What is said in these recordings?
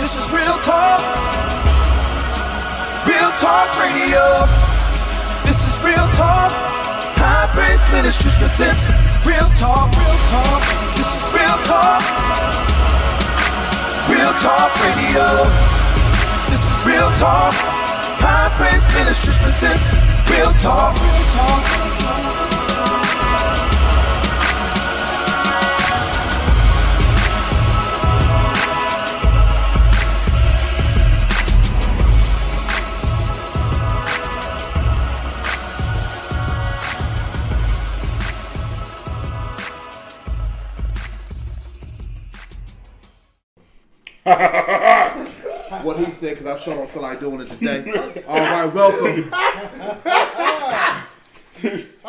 This is real talk. Real talk radio. This is real talk. High Praise Ministries presents Real Talk. Real talk. This is real talk. Real talk radio. This is real talk. High Praise Ministries presents Real talk. Real talk. what he said because I sure don't feel like doing it today. All right, welcome.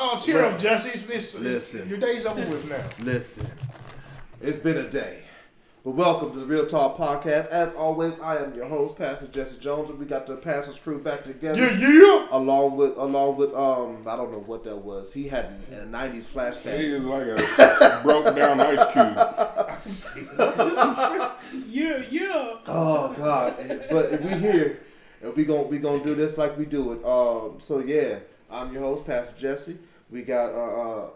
Oh, cheer up, Jesse. It's, it's, Listen. your day's over with now. Listen, it's been a day. But welcome to the Real Talk Podcast. As always, I am your host, Pastor Jesse Jones, and we got the pastor's crew back together. Yeah, yeah. Along with, along with, um, I don't know what that was. He had a '90s flashback. He flashback. is like a broke down ice cube. Yeah, yeah. Oh God! But we here, and we gon' we gonna do this like we do it. Um, so yeah, I'm your host, Pastor Jesse. We got uh, uh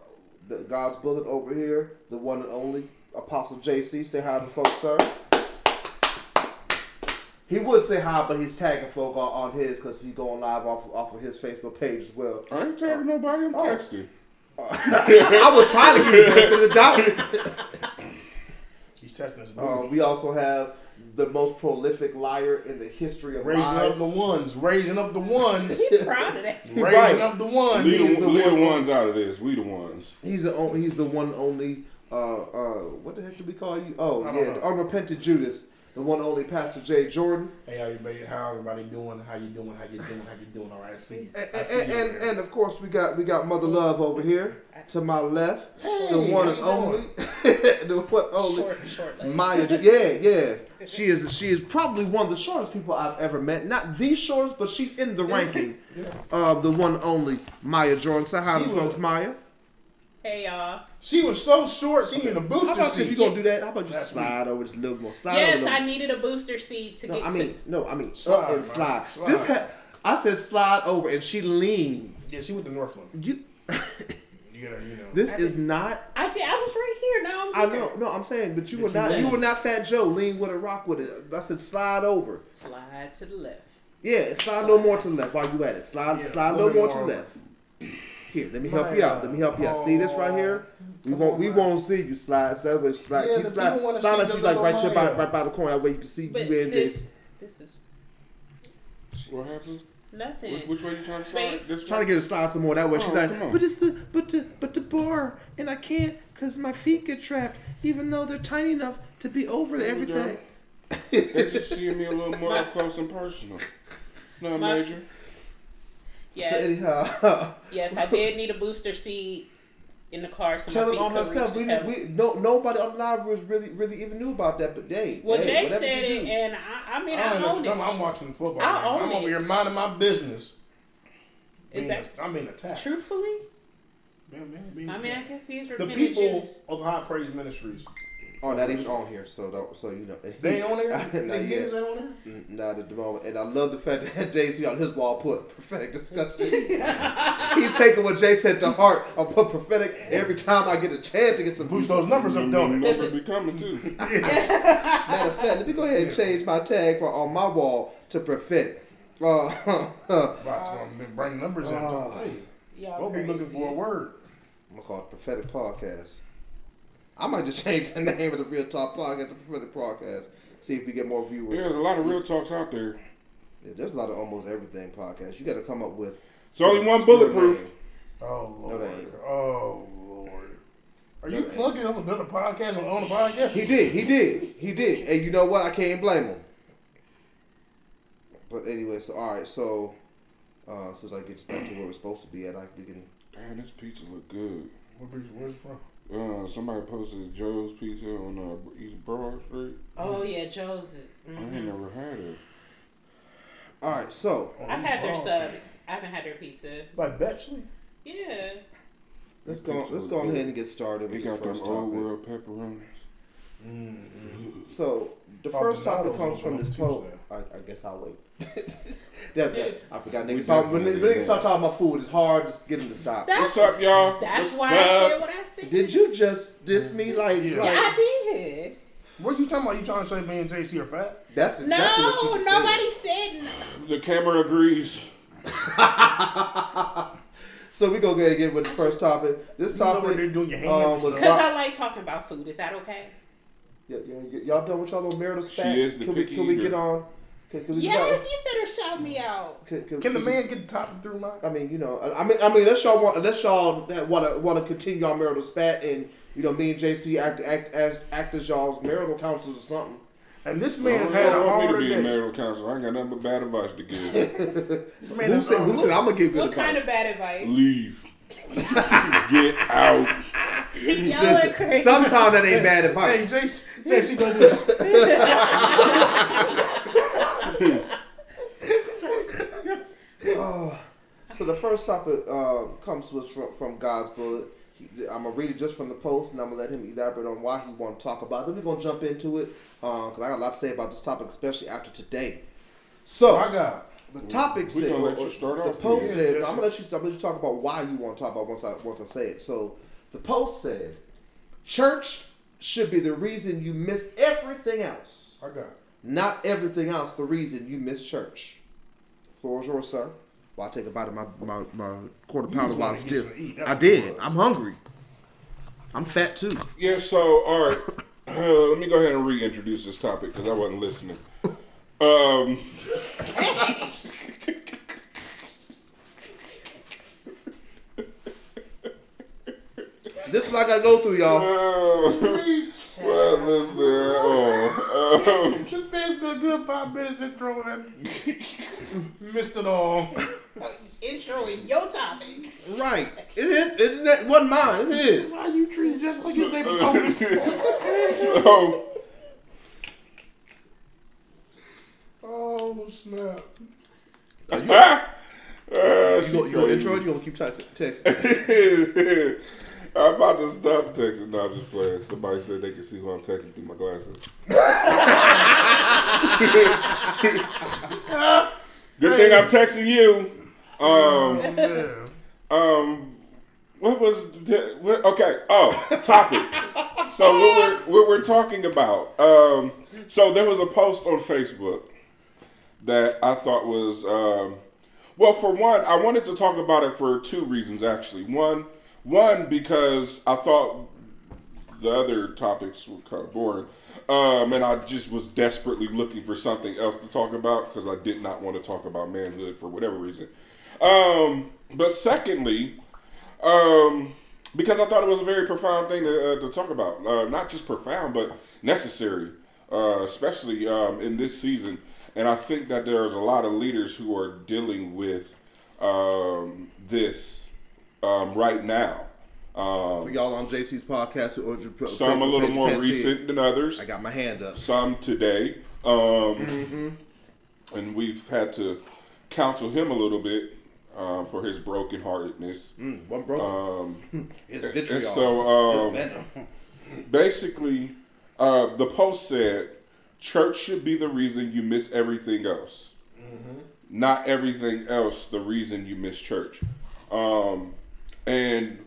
the God's bullet over here, the one and only Apostle JC. Say hi to folks, sir. He would say hi, but he's tagging folk on, on his because he's going live off off of his Facebook page as well. I ain't tagging nobody, I'm Oh. texting. I was trying to give you the benefit of the doubt. He's touching his. Uh, we also have the most prolific liar in the history of raising lies. up the ones. Raising up the ones. he's proud of that. raising Right. up the ones. We He's the, the we the one- ones out of this. We the ones. He's the only, he's the one only uh uh what the heck do we call you? Oh yeah, know. the unrepentant Judas, the one only Pastor Jay Jordan, Hey, everybody, how everybody doing? How you doing? How you doing? How you doing? All right, I see. and I see and, you and, and of course we got we got Mother Love over here to my left, hey, the one and only, the one only Short, short. Maya. Yeah, yeah. She is she is probably one of the shortest people I've ever met. Not the shortest, but she's in the ranking of the one only Maya Jordan. Say hi She to folks, Maya. Hey y'all. She was so short. She needed a booster seat. How about seat. if you gonna do that? How about you That's slide over just a little more? Slide Yes, over a little I needed a booster seat to No, get I mean, no, I mean, Slide, up and slide. Slide. This ha- I said slide over, and she leaned. Yeah, she went to Northland. You, You gotta, you know. this I is did- not. I did. I was right here. Now I I'm here. know, no, I'm saying, but you were But you not. You were not Fat Joe. Lean with it, rock with it. I said slide over. Slide to the left. Yeah, slide a little more to the left while you at it. Slide, Yeah, slide a a little little more to the left. Here, let me help My, you out. Let me help you out. See this right here? Oh, we come won't. on, we man. won't see you slide. So that way, slide. Yeah, Keep the slide. people wanna Slide see like the she's like little right here by, Maya. right by the corner. That way you can see But you in this, this. this is What happened? nothing. Which, which way you trying to slide? Wait. This trying way? to get her slide some more. That way she's Oh, like, on. but it's the but the but the bar, and I can't because my feet get trapped, even though they're tiny enough to be over There we everything. They just seeing me a little more up close and personal. No, My- major. Yes. So anyhow, yes, I did need a booster seat in the car so tell my it feet on could herself. reach We, the we no nobody on live was really really even knew about that, but hey, well, hey, Jay said it, and I, I mean, I I, don't know. own what it. you're talking about. I'm watching football. I game. own I'm over it. here minding my business. Is being, that I'm being attacked. truthfully? Being- being- being I mean, I attacked. guess he's the people of High Praise Ministries. Oh, not even on here, so don't, so you know. They ain't on there. Not the yet. Ain't on there. Mm, Not at the moment. And I love the fact that Jay see on his wall put prophetic discussion. He's taking what Jay said to heart. I'll put prophetic every time I get a chance to get some Boost those numbers up, don't it? Numbers be coming too. Matter of fact, let me go ahead and change my tag for on my wall to prophetic. Uh, About to bring numbers in. I'll tell you. Y'all We'll be looking for a word. I'm gonna call it prophetic podcast. I might just change the name of the Real Talk Podcast to prophetic podcast. See if we get more viewers. Yeah, there's a lot of real talks out there. Yeah, there's a lot of almost everything podcasts. You got to come up with. It's only one obscure bulletproof. name. Oh lord. they ain't. oh lord. Are No, you they plugging up another podcast on, on the podcast? He did. He did. He did. And you know what? I can't blame him. But anyway, so all right. So uh, as soon as I get back to where we're supposed to be at, I we can. Man, this pizza look good. What piece- Where's it from? Uh, somebody posted Joe's Pizza on uh, East Broad Street. Oh yeah, Joe's. I mhm. ain't never had it. All right. So I've East had their subs. Street. I haven't had their pizza. Like Bexley? Yeah. let's go. Let's go ahead and get started They with got the them first old topic. world pepperonis. So the first topic Donald comes from this Tuesday. post. I, I guess I'll wait. That- that- I forgot We niggas talk, when, they- when niggas start talking about food, it's hard to get them to stop. That's What's up, y'all? that's What's why I up? said what I said. Did you just diss me like, Yeah. like I did. What you talking about? You trying to say me and JC are fat? that's exactly No, what she just nobody said. no. The camera agrees. So we gonna go ahead and get with the first topic. This You know topic where they're doing your hands um, was. Because I like talking about food. Is that okay? Y- y- y- y'all done with y'all little marital spat? is the can we picky can we eater. get on? Can, can we Yes, get on? you better shout me out. Can, can, Can the can- man get the topic through my? I mean, you know, I I mean, I mean, unless y'all want, unless y'all want to want to continue our marital spat, and you know, me and JC act act as act as y'all's marital counselors or something. And this You man's don't had a want me to be a day. marital counselor. I ain't got nothing but bad advice to give. This man Who is said? Who said? I'm gonna give good What advice. kind of bad advice? Leave. Get out. Y'all are Listen, crazy. sometimes that ain't bad Hey, advice. JC, JC go this. Oh, so the first topic uh, comes to us from, from God's bullet. I'm gonna read it just from the post, and I'm gonna let him elaborate on why he want to talk about it. Then we're gonna jump into it because I got a lot to say about this topic, especially after today. So My God. The topic We said, gonna let you start the off post here. said, Yeah, I'm gonna let you. I'm gonna let you talk about why you want to talk about once I once I say it. So the post said, church should be the reason you miss everything else My God. not everything else the reason you miss church. Floor is yours, sir. Well, I take a bite of my, my, my quarter pounder while wanted it's still. something to eat. That's I did. I'm hungry. I'm fat too. Yeah, so, all right. Uh, let me go ahead and reintroduce this topic because I wasn't listening. Um, This is what I gotta go through, y'all. uh, well, listen. Oh, um, This man's been a good five minutes intro and missed it all. Intro is your topic. Right. It is. It, it wasn't mine. It's his. Why you treating just like his name is Otis? so, oh snap! ah, uh, You she go, you go crazy. intro. it, You gonna keep text, texting. I'm about to stop texting. No, I'm just playing. Somebody said they can see who I'm texting through my glasses. Good thing I'm texting you. Um, Oh, um, what was the, what, okay? Oh, topic. So what we're what we're talking about. Um, so there was a post on Facebook that I thought was um, well. For one, I wanted to talk about it for two reasons actually. One, one because I thought the other topics were kind of boring. Um, and I just was desperately looking for something else to talk about because I did not want to talk about manhood for whatever reason. Um, but secondly, um, because I thought it was a very profound thing to, uh, to talk about. Uh, not just profound, but necessary, uh, especially um, in this season. And I think that there's a lot of leaders who are dealing with um, this um, right now. For Um, y'all on JC's podcast, or some a little more recent than others I got my hand up. some today. Um, And we've had to counsel him a little bit um, for his brokenheartedness. Mm, one brother. Um, His vitriol. so, um, basically, uh, the post said, "Church should be the reason you miss everything else, not everything else the reason you miss church." Um, and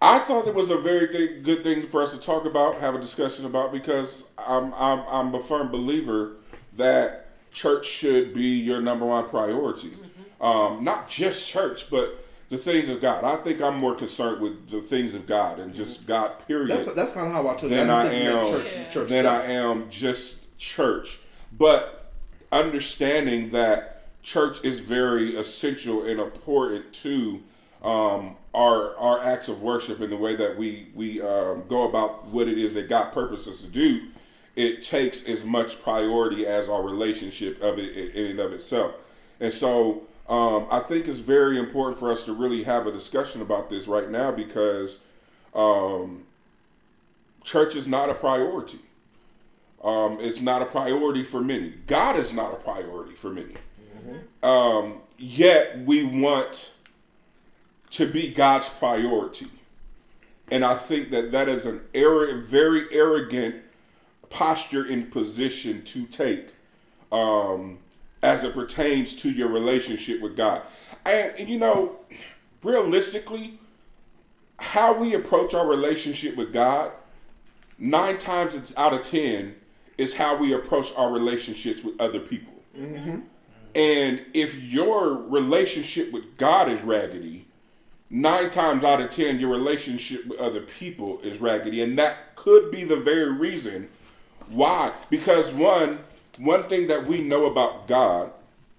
I thought it was a very thing, good thing for us to talk about, have a discussion about, because I'm I'm I'm a firm believer that church should be your number one priority. Um, not just church, but the things of God. I think I'm more concerned with the things of God and just God. Period That's that's kind of how I took it. Then I I didn't think you meant am- church, Yeah. church than stuff. I am just church. But understanding that church is very essential and important to um, our our acts of worship and the way that we we um, go about what it is that God purposes to do. It takes as much priority as our relationship of it in and of itself. And so um, I think it's very important for us to really have a discussion about this right now because um, church is not a priority. Um, it's not a priority for many. God is not a priority for many. Um, yet we want to be God's priority, and I think that that is an very arrogant posture and position to take um, as it pertains to your relationship with God. And you know, realistically, how we approach our relationship with God, nine times out of ten, is how we approach our relationships with other people. Mm-hmm. And if your relationship with God is raggedy, nine times out of ten, your relationship with other people is raggedy. And that could be the very reason why. Because one, one thing that we know about God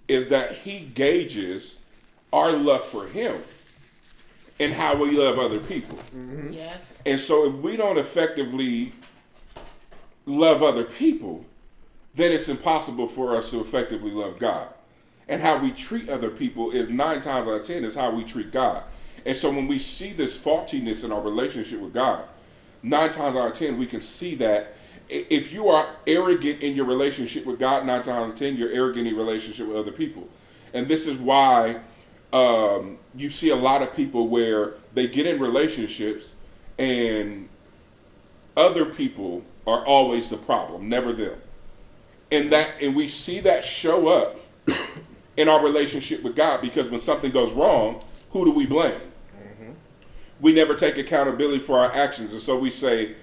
is that He gauges our love for Him and how we love other people. Mm-hmm. Yes. And so if we don't effectively love other people, then it's impossible for us to effectively love God. And how we treat other people is nine times out of ten is how we treat God. And so when we see this faultiness in our relationship with God, nine times out of ten we can see that i- if you are arrogant in your relationship with God, nine times ten you're arrogant in your relationship with other people. And this is why um, you see a lot of people where they get in relationships and other people are always the problem, never them. And that and we see that show up in our relationship with God because when something goes wrong, who do we blame? We never take accountability for our actions. And so we say,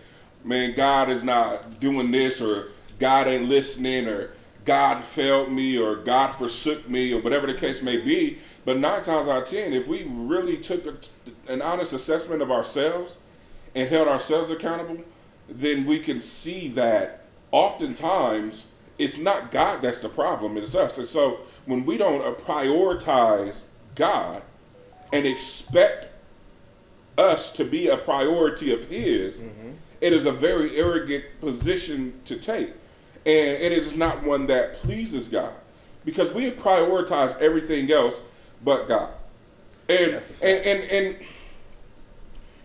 man, God is not doing this, or God ain't listening, or God failed me, or God forsook me, or whatever the case may be. But nine times out of ten, if we really took a, an honest assessment of ourselves and held ourselves accountable, then we can see that oftentimes it's not God that's the problem, it's us. And so when we don't prioritize God and expect us to be a priority of His, mm-hmm. It is a very arrogant position to take. And it is not one that pleases God because we prioritize everything else but God. And, That's a fact. and, and, and,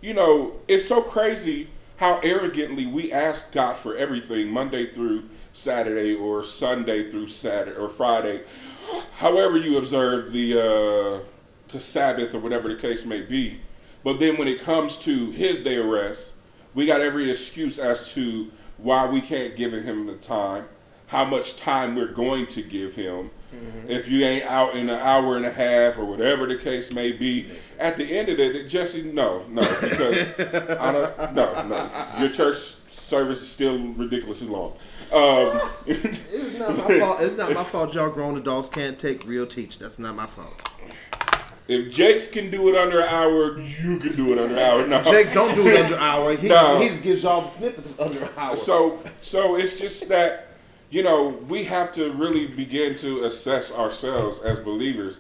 you know, it's so crazy how arrogantly we ask God for everything Monday through Saturday or Sunday through Saturday or Friday, however you observe the uh, the Sabbath or whatever the case may be. But then when it comes to His day of rest, we got every excuse as to why we can't give Him the time, how much time we're going to give Him. If you ain't out in an hour and a half or whatever the case may be, at the end of it, Jesse, no, no, because I don't, no, no, your church service is still ridiculously long. Um, It's not my fault. It's not my fault. Y'all grown adults can't take real teaching. That's not my fault. If Jakes can do it under an hour, you can do it under an hour. No, Jakes don't do it under an hour. He, No. he just gives y'all the snippets of under an hour. So, so it's just that you know we have to really begin to assess ourselves as believers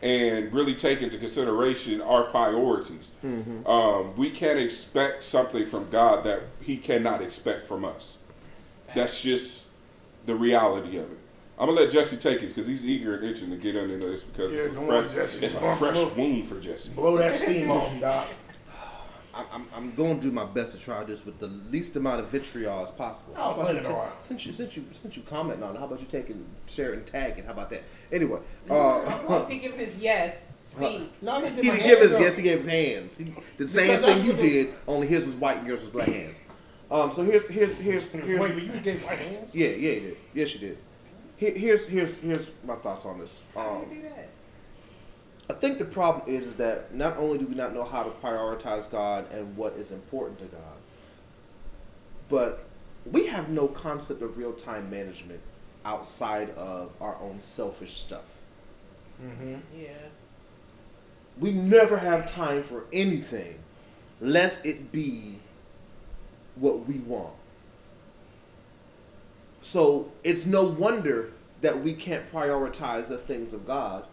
and really take into consideration our priorities. Um, we can't expect something from God that He cannot expect from us. That's just the reality of it. I'm gonna let Jesse take it because he's eager and itching to get into this because Yeah, it's, a fresh, Jesse. it's a fresh wound for Jesse. Blow that steam off, Doc. I'm, I'm, I'm going to do my best to try this with the least amount of vitriol as possible. Oh, How about let it take- since you since you since you comment on it, how about you take and share and tag it? How about that? Anyway, Once uh, he give his yes, speak. No, he did my didn't give his hands yes, he gave his hands. He did the same thing you what the- did, only his was white and yours was black hands. Um, so here's here's here's here's Wait, but you gave my hands? yeah yeah you did yes you did. Here, here's here's here's my thoughts on this. How Um, do you do that? I think the problem is, is that not only do we not know how to prioritize God and what is important to God, but we have no concept of real time management outside of our own selfish stuff. Yeah. We never have time for anything lest it be what we want. So it's no wonder that we can't prioritize the things of God.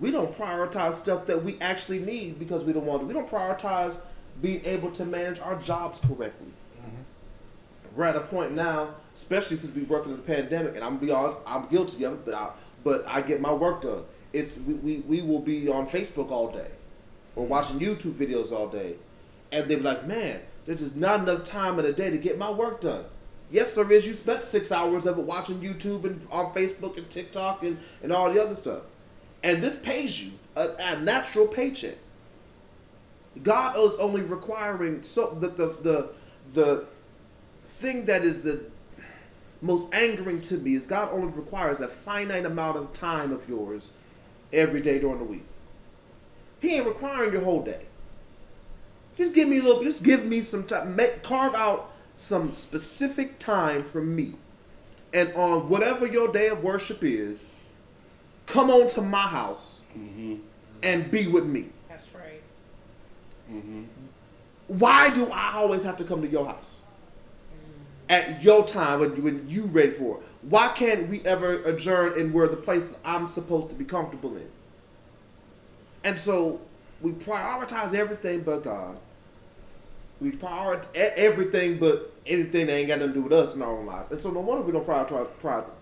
We don't prioritize stuff that we actually need because we don't want to. We don't prioritize being able to manage our jobs correctly. Mm-hmm. We're at a point now, especially since we work in the pandemic, and I'm gonna be honest, I'm guilty of it, but I, but I get my work done. It's we, we, we will be on Facebook all day or mm-hmm. watching YouTube videos all day, and they're like, man, there's just not enough time in a day to get my work done. Yes, there is. You spent six hours of it watching YouTube and on Facebook and TikTok and, and all the other stuff, and this pays you a, a natural paycheck. God is only requiring so the the the, the thing that is the most angering to me is God only requires a finite amount of time of yours every day during the week. He ain't requiring your whole day. Just give me a little. Just give me some time. Make carve out some specific time for me, and on whatever your day of worship is, come on to my house mm-hmm. and be with me. That's right. Mm-hmm. Why do I always have to come to your house mm. at your time when, when you ready for it? Why can't we ever adjourn and where the place I'm supposed to be comfortable in? And so we prioritize everything but God. We prioritize everything but anything that ain't got nothing to do with us in our own lives. And so no wonder we don't prioritize,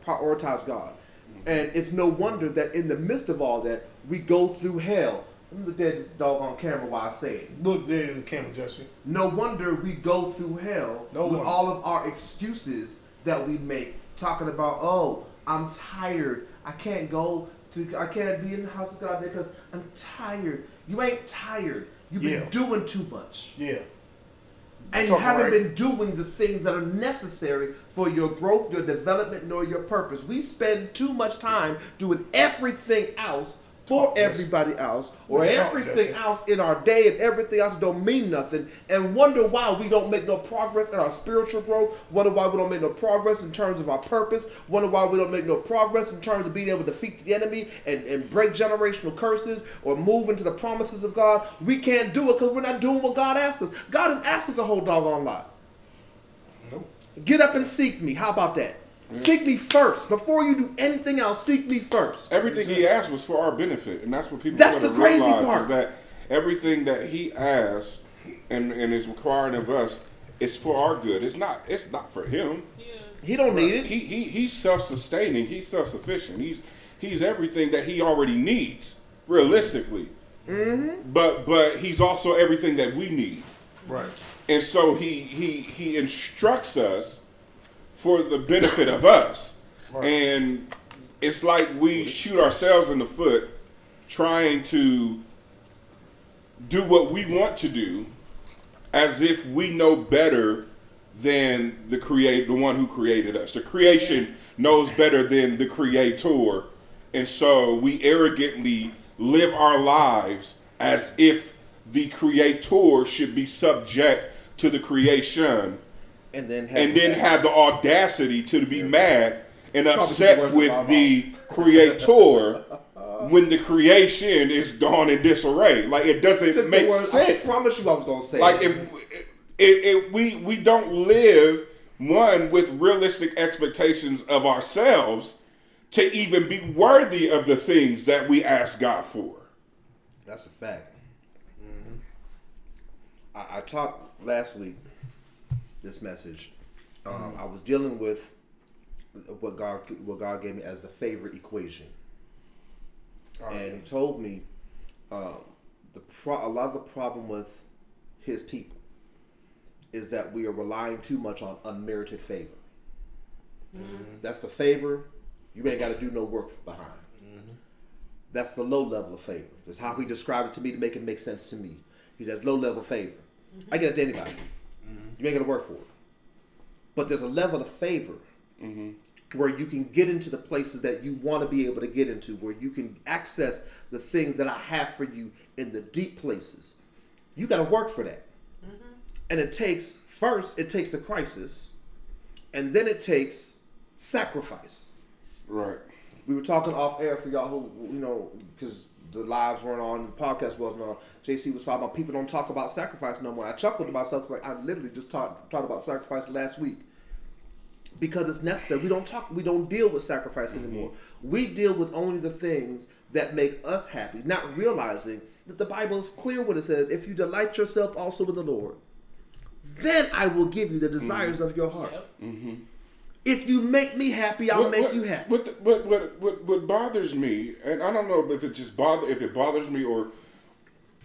prioritize God. Mm-hmm. And it's no wonder that in the midst of all that, we go through hell. Let me look at this dog on camera while I say it. Look there in the camera, Jesse. No wonder we go through hell No with wonder. all of our excuses that we make, talking about, oh, I'm tired. I can't go to, I can't be in the house of God because I'm tired. You ain't tired. You've been doing too much. Yeah. And you haven't right. been doing the things that are necessary for your growth, your development, nor your purpose. We spend too much time doing everything else for everybody else, or everything else in our day, and everything else don't mean nothing, and wonder why we don't make no progress in our spiritual growth. Wonder why we don't make no progress in terms of our purpose. Wonder why we don't make no progress in terms of being able to defeat the enemy and, and break generational curses or move into the promises of God. We can't do it because we're not doing what God asks us. God didn't ask us a whole doggone lot. Nope. Get up and seek me. How about that? Seek me first. Before you do anything else, seek me first. Everything he asked was for our benefit, and that's what people That's the crazy part. Is that everything that he asked and and is requiring of us is for our good. It's not. It's not for him. He don't need it. He, he he's self-sustaining. He's self-sufficient. He's he's everything that he already needs, realistically. Mm-hmm. But but he's also everything that we need. Right. And so he he he instructs us for the benefit of us. Right. And it's like we shoot ourselves in the foot trying to do what we want to do as if we know better than the create the one who created us. The creation knows better than the creator. And so we arrogantly live our lives as if the creator should be subject to the creation And then have and then have the audacity to be mad and Probably upset with the creator when the creation is gone in disarray. Like it doesn't make words- sense. I promise you I was gonna say Like it. if, if, if we we don't live one with realistic expectations of ourselves to even be worthy of the things that we ask God for. That's a fact. Mm-hmm. I, I talked last week. This message, um, I was dealing with what God what God gave me as the favorite equation, and He told me um, the pro- a lot of the problem with His people is that we are relying too much on unmerited favor. That's the favor you ain't got to do no work behind. That's the low level of favor. That's how he described it to me to make it make sense to me. He says low level favor. I get it to anybody. You ain't gonna work for it. But there's a level of favor mm-hmm. where you can get into the places that you want to be able to get into, where you can access the things that I have for you in the deep places. You got to work for that. Mm-hmm. And it takes first, it takes a crisis, and then it takes sacrifice Right. we were talking off air for y'all who you know because the lives weren't on, the podcast wasn't on. JC was talking about people don't talk about sacrifice no more. I chuckled to myself, like I literally just talked talked about sacrifice last week because it's necessary. We don't talk. We don't deal with sacrifice mm-hmm. anymore. We deal with only the things that make us happy, not realizing that the Bible is clear what it says. If you delight yourself also in the Lord, then I will give you the desires mm-hmm. of your heart. Yep. Mm-hmm. If you make me happy, I'll What- make what- you happy. What, the- what what what what bothers me, and I don't know if it just bother if it bothers me or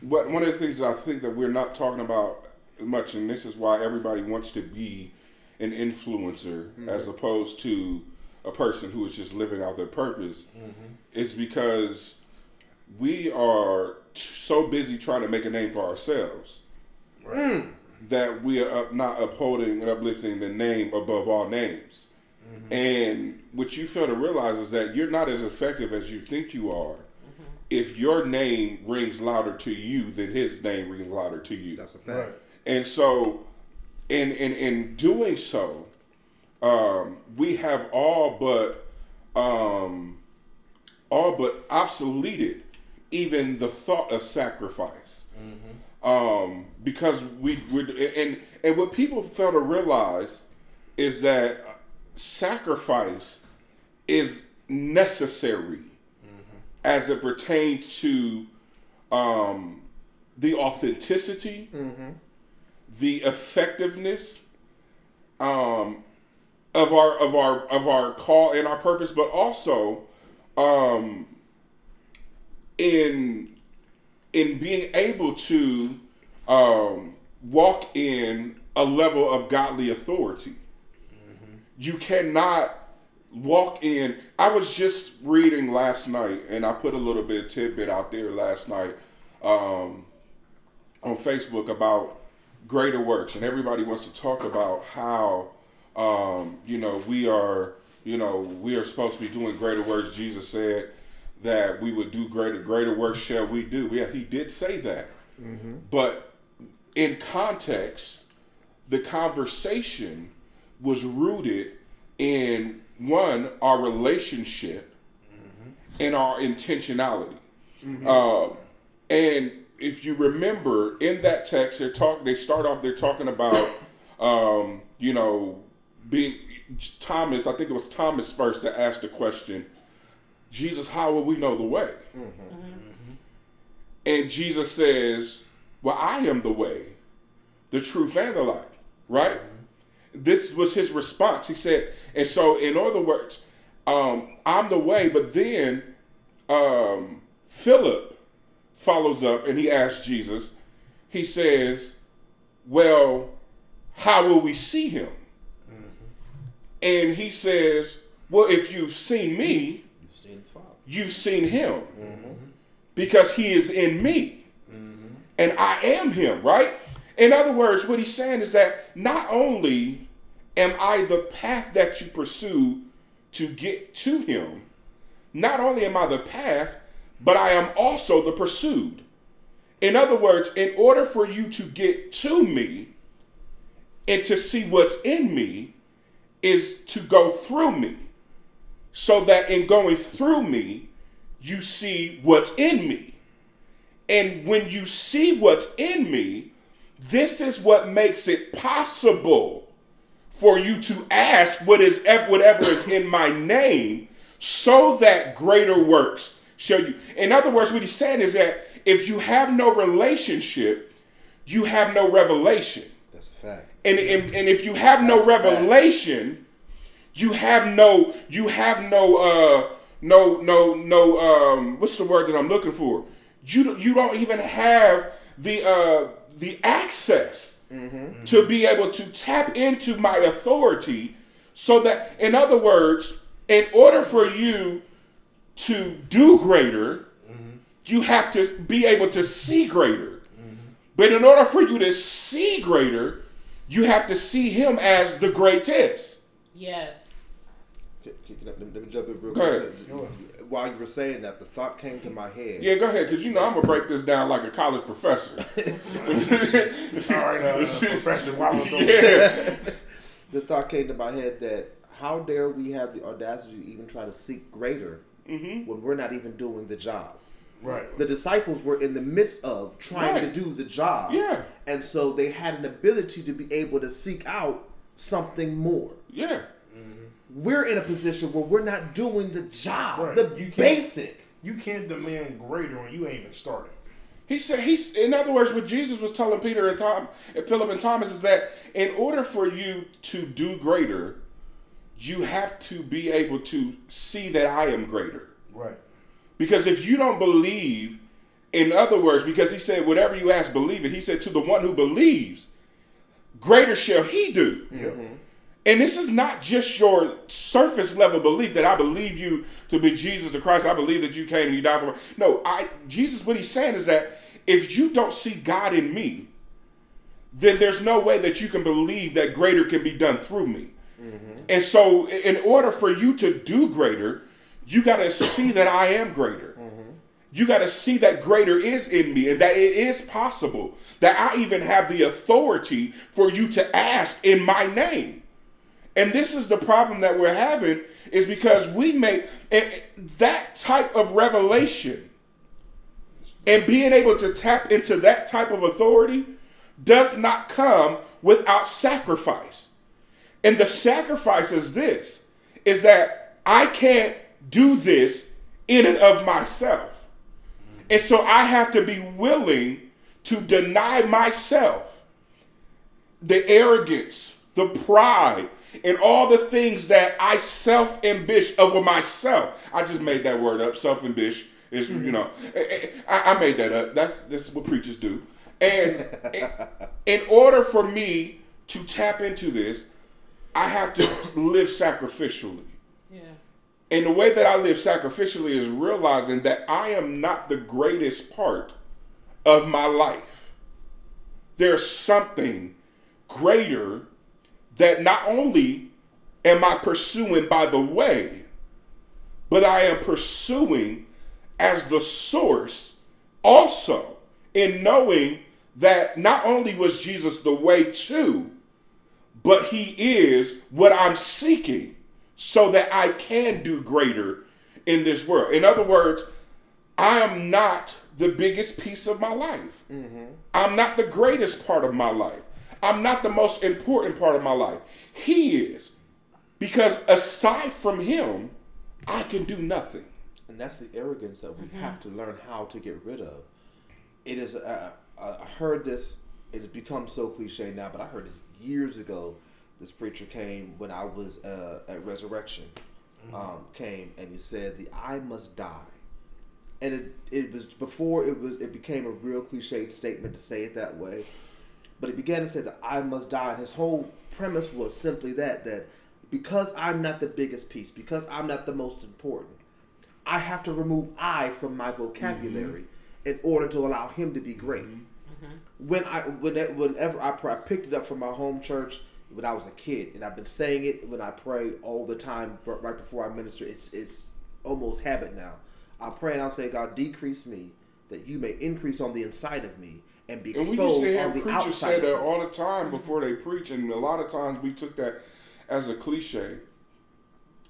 what. One of the things that I think that we're not talking about much, and this is why everybody wants to be an influencer mm-hmm. as opposed to a person who is just living out their purpose, mm-hmm. is because we are t- so busy trying to make a name for ourselves that we are up, not upholding and uplifting the name above all names. And what you fail to realize is that you're not as effective as you think you are if your name rings louder to you than his name rings louder to you. That's a fact. Right. And so, in in in doing so, um, we have all but um, all but obsoleted even the thought of sacrifice. Um, because we would and and what people fail to realize is that sacrifice is necessary as it pertains to um, the authenticity, the effectiveness um, of our of our of our call and our purpose, but also um, in in being able to um, walk in a level of godly authority. You cannot walk in. I was just reading last night, and I put a little bit of tidbit out there last night um, on Facebook about greater works, and everybody wants to talk about how um, you know we are, you know, we are supposed to be doing greater works. Jesus said that we would do greater greater works shall we do. Yeah, he did say that, but in context, the conversation was rooted in one our relationship and our intentionality. Um, and if you remember in that text, they talk. They start off. They're talking about, um, you know, being Thomas. I think it was Thomas first that asked the question, Jesus, how will we know the way? And Jesus says, Well, I am the way, the truth, and the life. Right? This was his response. He said, and so in other words, um, I'm the way, but then um, Philip follows up and he asks Jesus, he says, Well, how will we see him? And he says, Well, if you've seen me, You've seen you've seen him because he is in me and I am him, right? In other words, what he's saying is that not only am I the path that you pursue to get to him, not only am I the path, but I am also the pursued. In other words, in order for you to get to me and to see what's in me, is to go through me so that in going through me, you see what's in me. And when you see what's in me, this is what makes it possible for you to ask what is whatever is in my name, so that greater works shall you. In other words, what he's saying is that if you have no relationship, you have no revelation. That's a fact. And, and, and if you have no That's fact. revelation, you have no you have no uh no no no um what's the word that I'm looking for? You don't- you don't even have the uh the access Mm-hmm. to be able to tap into my authority so that in other words, in order for you to do greater, mm-hmm. you have to be able to see greater. Mm-hmm. But in order for you to see greater, you have to see him as the greatest. Yes. Can- can- can I- Let me, let me jump in real Go quick. Ahead. So, While you were saying that, the thought came to my head. Yeah, go ahead, because you know I'm gonna break this down like a college professor. All right, uh, Professor Wallace. over yeah, The thought came to my head that how dare we have the audacity to even try to seek greater Mm-hmm. when we're not even doing the job. Right. The disciples were in the midst of trying Right. to do the job. Yeah. And so they had an ability to be able to seek out something more. yeah. We're in a position where we're not doing the job, Right. the You basic. You can't demand greater when you ain't even started. He said he's in other words, what Jesus was telling Peter and Tom, and Philip and Thomas is that in order for you to do greater, you have to be able to see that I am greater. Right. Because if you don't believe, in other words, because he said, whatever you ask, believe it. He said, to the one who believes, greater shall he do. Yeah. Mm-hmm. And this is not just your surface level belief that I believe you to be Jesus the Christ. I believe that you came and you died for me. No, I Jesus, what he's saying is that if you don't see God in me, then there's no way that you can believe that greater can be done through me. Mm-hmm. And so, in order for you to do greater, you got to see that I am greater. Mm-hmm. You got to see that greater is in me and that it is possible, that I even have the authority for you to ask in my name. And this is the problem that we're having is because we make that type of revelation and being able to tap into that type of authority does not come without sacrifice. And the sacrifice is this is that I can't do this in and of myself. And so I have to be willing to deny myself the arrogance, the pride, and all the things that I self ambish over myself. I just made that word up. Self ambish is you mm-hmm. know eh, eh, I, I made that up. That's that's what preachers do. And in order for me to tap into this, I have to live sacrificially. Yeah. And the way that I live sacrificially is realizing that I am not the greatest part of my life. There's something greater that not only am I pursuing by the way, but I am pursuing as the source also in knowing that not only was Jesus the way to, but he is what I'm seeking so that I can do greater in this world. In other words, I am not the biggest piece of my life. Mm-hmm. I'm not the greatest part of my life. I'm not the most important part of my life. He is. Because aside from him, I can do nothing. And that's the arrogance that we have to learn how to get rid of. It is. Uh, I heard this. It's become so cliche now, but I heard this years ago. This preacher came when I was uh, at Resurrection. Um, came and he said, "The I must die." And it, it was before it was it became a real cliched statement to say it that way. But he began to say that I must die. And his whole premise was simply that that because I'm not the biggest piece, because I'm not the most important, I have to remove I from my vocabulary mm-hmm. in order to allow him to be great. Mm-hmm. Mm-hmm. When I when whenever I pray, I picked it up from my home church when I was a kid, and I've been saying it when I pray all the time right before I minister. It's it's almost habit now. I pray and I'll say, God, decrease me that you may increase on the inside of me and be And we exposed used to the preachers outside. say that all the time before they preach, and a lot of times we took that as a cliche,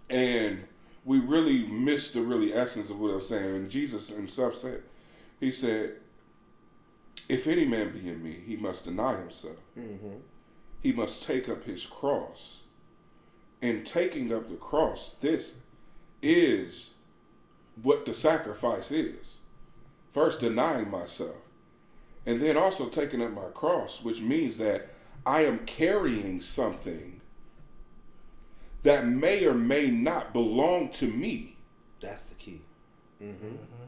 and we really missed the really essence of what I was saying. And Jesus himself said, He said, "If any man be in me, he must deny himself. Mm-hmm. He must take up his cross. In taking up the cross, this is what the sacrifice is. First, denying myself." And then also taking up my cross, which means that I am carrying something that may or may not belong to me, That's the key. Mm-hmm. Mm-hmm.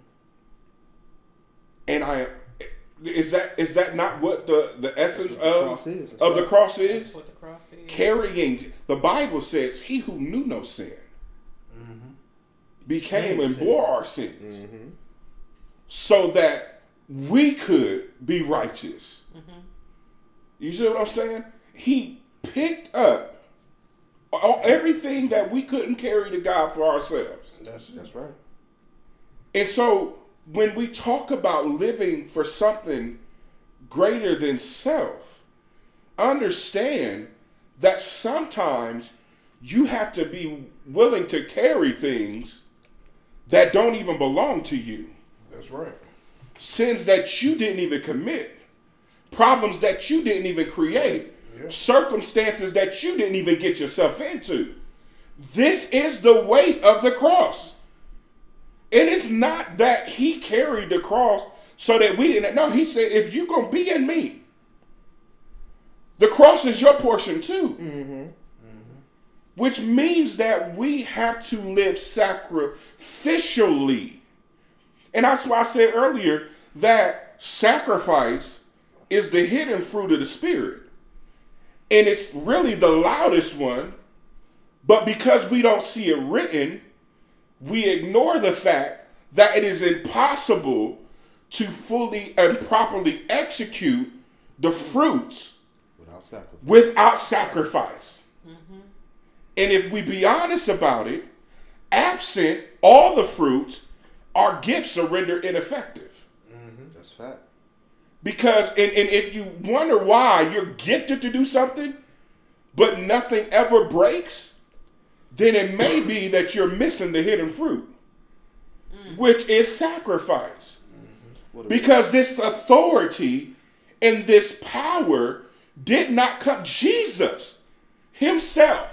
and I is that is that not what the the essence the of cross is. That's of the right. cross That's is? what the cross is. Carrying the Bible says, "He who knew no sin mm-hmm. became Became and sin. bore our sins, so that we could be righteous." Mm-hmm. You see what I'm saying? He picked up everything that we couldn't carry to God for ourselves. That's. That's right. And so when we talk about living for something greater than self, understand that sometimes you have to be willing to carry things that don't even belong to you. That's right. Sins that you didn't even commit, problems that you didn't even create, Yeah. circumstances that you didn't even get yourself into. This is the weight of the cross. And it's not that he carried the cross so that we didn't. No, he said, if you're going to be in me, the cross is your portion too. Mm-hmm. Mm-hmm. Which means that we have to live sacrificially. And that's why I said earlier that sacrifice is the hidden fruit of the Spirit. And it's really the loudest one. But because we don't see it written, we ignore the fact that it is impossible to fully and properly execute the fruits Without sacrifice. without sacrifice. And if we be honest about it, absent all the fruits, our gifts are rendered ineffective. Mm-hmm. That's fact. Because, and, and if you wonder why you're gifted to do something, but nothing ever breaks, then it may be that you're missing the hidden fruit, mm. which is sacrifice. Mm-hmm. What a- Because this authority and this power did not come. Jesus himself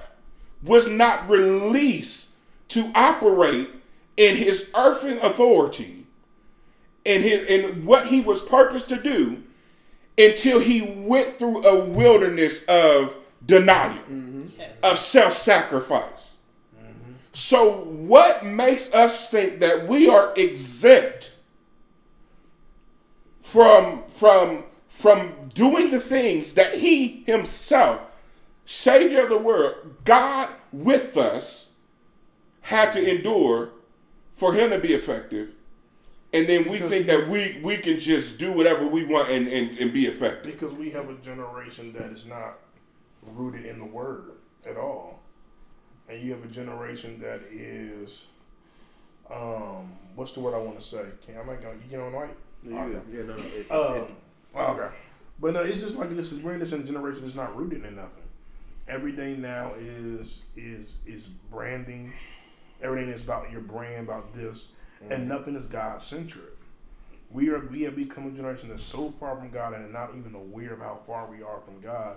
was not released to operate in his earthly authority and his and what he was purposed to do until he went through a wilderness of denial, Yes. of self-sacrifice. So what makes us think that we are exempt from from from doing the things that he himself savior of the world god with us had to endure for him to be effective and then we think that we we can just do whatever we want and, and, and be effective Because we have a generation that is not rooted in the word at all. And you have a generation that is um what's the word I want to say? Can am I going you get on right? Yeah, yeah, yeah, no, no. It, it, Um, okay. But no, it's just like this is we're in this generation that's not rooted in nothing. Everything now is is is branding. Everything is about your brand, about this, and mm-hmm. nothing is God centric. We are we have become a generation that's so far from God and not even aware of how far we are from God,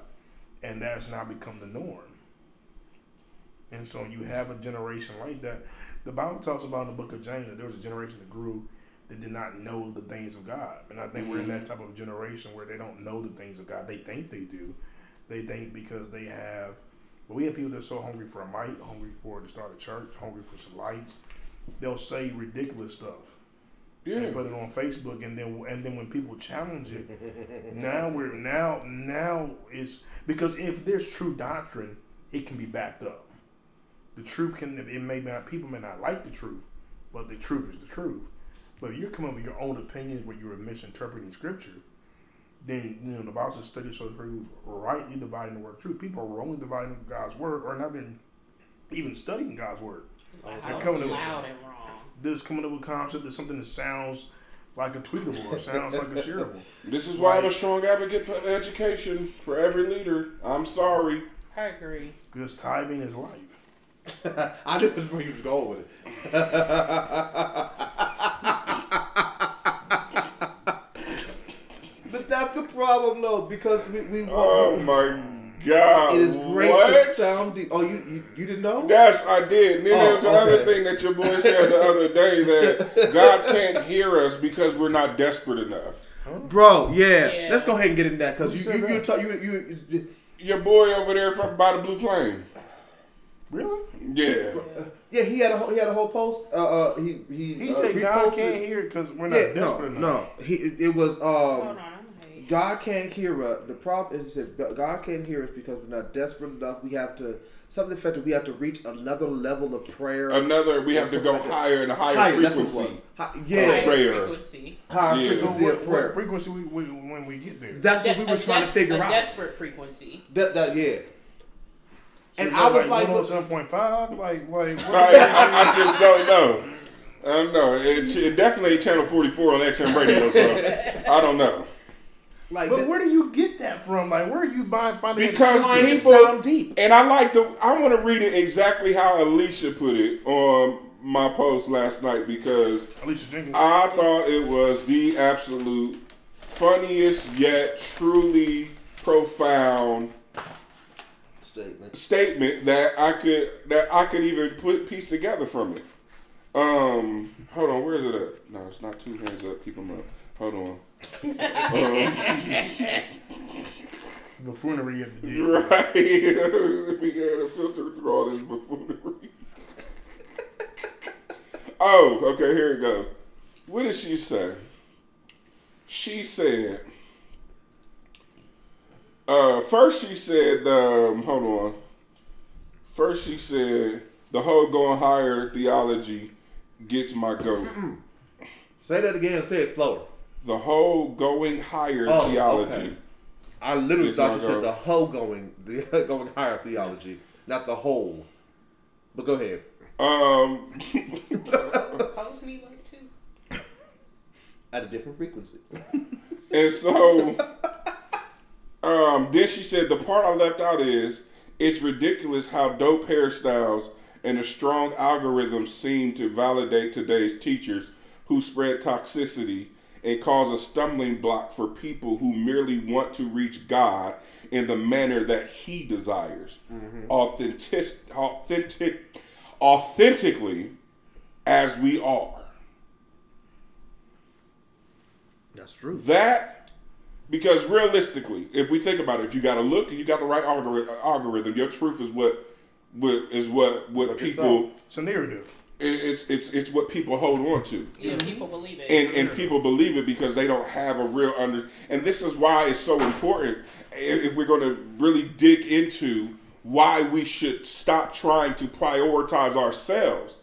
and that's now become the norm. And so you have a generation like that. The Bible talks about in the book of James that there was a generation that grew that did not know the things of God. And I think we're in mm-hmm. that type of generation where they don't know the things of God. They think they do. They think because they have but we have people that are so hungry for a mic, hungry for to start a church, hungry for some lights. They'll say ridiculous stuff yeah and put it on Facebook, and then and then when people challenge it, now we're now now is because if there's true doctrine, it can be backed up. The truth can it may not people may not like the truth, but the truth is the truth. But if you're coming up with your own opinions where you're misinterpreting scripture, then you know the Bible says study so prove rightly dividing the word of truth. People are wrongly dividing God's word or not even even studying God's word. Loud, coming to- loud and wrong. Just coming up with concept is something that sounds like a tweetable or sounds like a shareable. this is why i'm a strong advocate for education for every leader i'm sorry I agree. Because tithing is life. I knew this where you was going with it. but that's the problem, though, because we we oh my god it is great what? to sound deep. Oh, you, you you didn't know? Yes, I did. And then Oh, there's the other okay. thing that your boy said the other day that God can't hear us because we're not desperate enough. Bro, yeah. Yeah. Let's go ahead and get in that because you you you, that? you you you Your boy over there from by the blue flame. Really? Yeah. yeah he had a whole, he had a whole post. Uh, uh he he He uh, said God can't hear because we're not Yeah, no, desperate enough. no. He it was Hold on, um. I'm late. God can't hear us. The problem is that God can't hear us because we're not desperate enough. We have to something effective. We have to reach another level of prayer. Another, we have to go like higher and a higher, Higher, that's what it frequency. was. Hi- Oh, yeah, Higher prayer. frequency. higher Yeah. So frequency what, of what prayer. frequency we, we, when we get there? That's what we A were trying to figure a out. desperate frequency. That, that yeah. So and I was like, like but- 107.5? Like, like, I, what? I, I just don't know. I don't know. It, it definitely channel 44 on XM radio, so I don't know. Like but that- where do you get that from? Like, where are you buying finding that Because trying to people- sound deep. And I like the. I want to read it exactly how Alicia put it on my post last night because Alicia Jenkins? I thought it was the absolute funniest yet truly profound Statement. statement that I could that I could even put piece together from it. Um, hold on, where is it at? No, it's not two hands up. Keep them up. Hold on. buffoonery of the day. right, we had to filter through all this buffoonery. oh, okay, here it goes. What did she say? She said. Uh, first she said, um, hold on. First she said, the whole going higher theology gets my goat. Say that again. Say it slower. The whole going higher Oh, theology. okay. I literally It's thought you said the whole going the going higher theology, not the whole. But go ahead. Um, Post me like too. At a different frequency. and so, um, then she said the part I left out is it's ridiculous how dope hairstyles and a strong algorithm seem to validate today's teachers who spread toxicity and cause a stumbling block for people who merely want to reach God in the manner that He desires, mm-hmm. authentic, authentic, authentically, as we are. That's true. That because realistically, if we think about it, if you got to look and you got the right algorithm, algorithm, your truth is what, what is what what What people It's a narrative. It- it's it's it's what people hold on to. Yeah, mm-hmm. people believe it. and and people believe it because they don't have a real under and this is why it's so important if if we're going to really dig into why we should stop trying to prioritize ourselves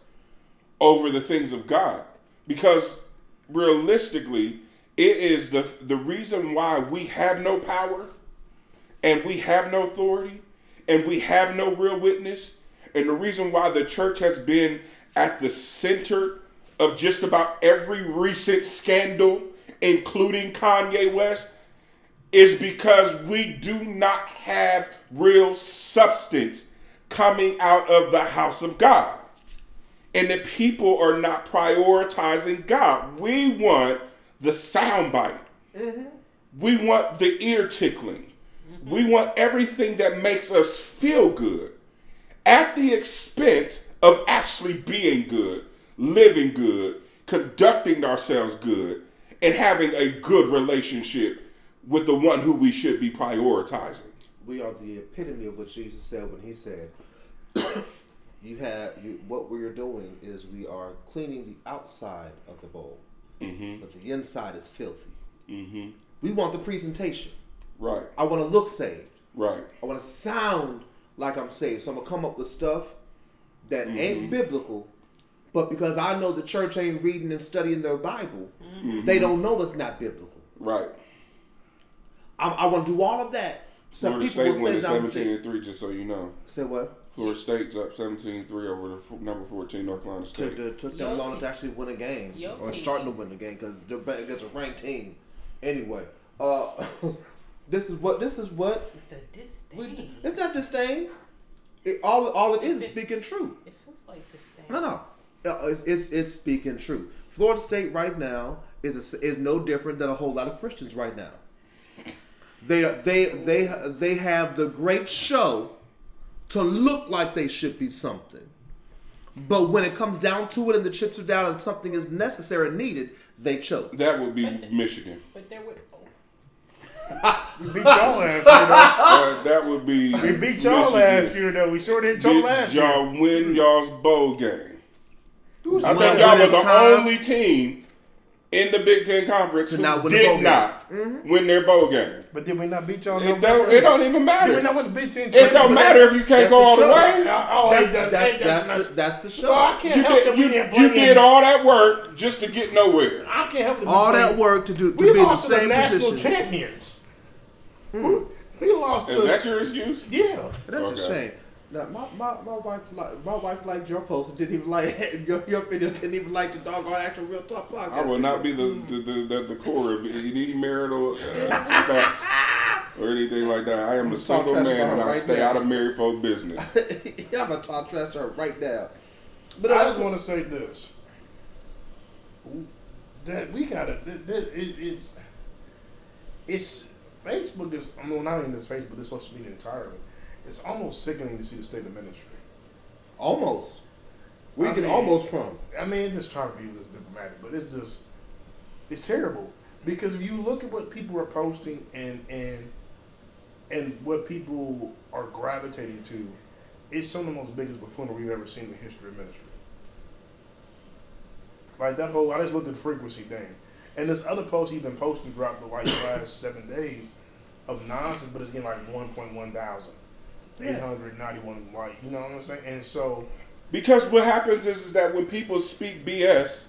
over the things of God because realistically it is the the reason why we have no power and we have no authority and we have no real witness and the reason why the church has been at the center of just about every recent scandal including Kanye West is because we do not have real substance coming out of the house of God and the people are not prioritizing God. We want the soundbite. Mm-hmm. We want the ear tickling. Mm-hmm. We want everything that makes us feel good at the expense of actually being good, living good, conducting ourselves good, and having a good relationship with the one who we should be prioritizing. We are the epitome of what Jesus said when he said, "You have you. What we are doing is we are cleaning the outside of the bowl, but the inside is filthy. Mm-hmm. We want the presentation. Right, I want to look saved. right, I want to sound like I'm saved. So I'm gonna come up with stuff that ain't biblical, but because I know the church ain't reading and studying their Bible, they don't know it's not biblical. right. I, I want to do all of that. So Florida people State will say winning 17 and 3, just so you know. say what? Florida State's up 17 3 over the f- number 14 North Carolina Took, State. the, took Yo them long team. to actually win a game Yo or team. starting to win the game because they're against a ranked team. Anyway, uh, this is what this is what the we, disdain. it's not disdain. It, all all it is is speaking truth. It feels like disdain. No, no, Uh, it's, it's it's speaking truth. Florida State right now is a, is no different than a whole lot of Christians right now. They they they they have the great show to look like they should be something, but when it comes down to it and the chips are down and something is necessary and needed, they choke. That would be Michigan. But there would. We beat y'all last year, though. Uh, that would be. We beat y'all Michigan. last year, though. We sure didn't y'all Did last year. y'all win y'all's bowl game? I think y'all was the time- only team in the Big Ten Conference To who not win the bowl did not win their bowl game. But did we not beat y'all? It don't, it don't even matter. Did we not win the Big Ten? It don't matter if you can't go all the show. way. Oh, That's, it that's, that's, does. the, that's the show. Oh, I can't You help did, you, didn't you did all that work just to get nowhere. I can't help that All that work to do to We be in the lost to the national position. champions. We lost Is to. that your excuse? yeah. That's Okay. a shame. Now, my, my, my wife like my wife liked your post didn't even like your, your video didn't even like the doggone actual real talk podcast. I will not be the the, the, the, the core of any marital uh, spats or anything like that. I am a I'm talking single man and I right stay now. out of married folk business. I'm gonna talk trash her right now. But I just want to say this: that we gotta. That, that, it, it's it's Facebook is. I mean, not even this Facebook, this social media entirely. It's almost sickening to see the state of ministry. almost. Where you I get mean- almost from? I mean, it's just trying to be this diplomatic, but it's just it's terrible because if you look at what people are posting and and and what people are gravitating to, it's some of the most biggest buffoonery we've ever seen in the history of ministry. Like that whole, I just looked at the frequency thing, and this other post he's been posting throughout the like last seven days of nonsense, but it's getting like one point one thousand. Yeah. 891 like you know what I'm saying and so Because what happens is, is that when people speak BS,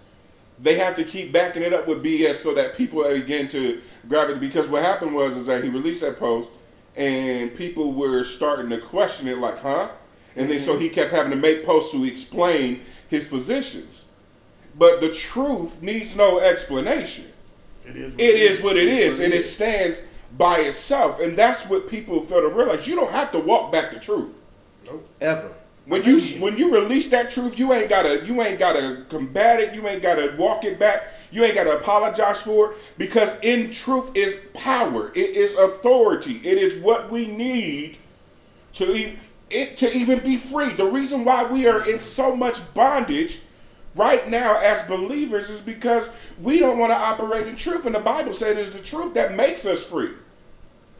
they have to keep backing it up with BS so that people begin to grab it. Because what happened was is that he released that post and people were starting to question it, like, huh? And then so mm-hmm. he kept having to make posts to explain his positions. But the truth needs no explanation. It is. What It is what it It's is, what it and it is. stands by itself. And that's what people fail to realize. You don't have to walk back the truth. Nope. Ever. When you when you release that truth, you ain't gotta you ain't gotta combat it. You ain't gotta walk it back. You ain't gotta apologize for it because in truth is power. It is authority. It is what we need to e- it to even be free. The reason why we are in so much bondage right now as believers is because we don't want to operate in truth. And the Bible said it's the truth that makes us free.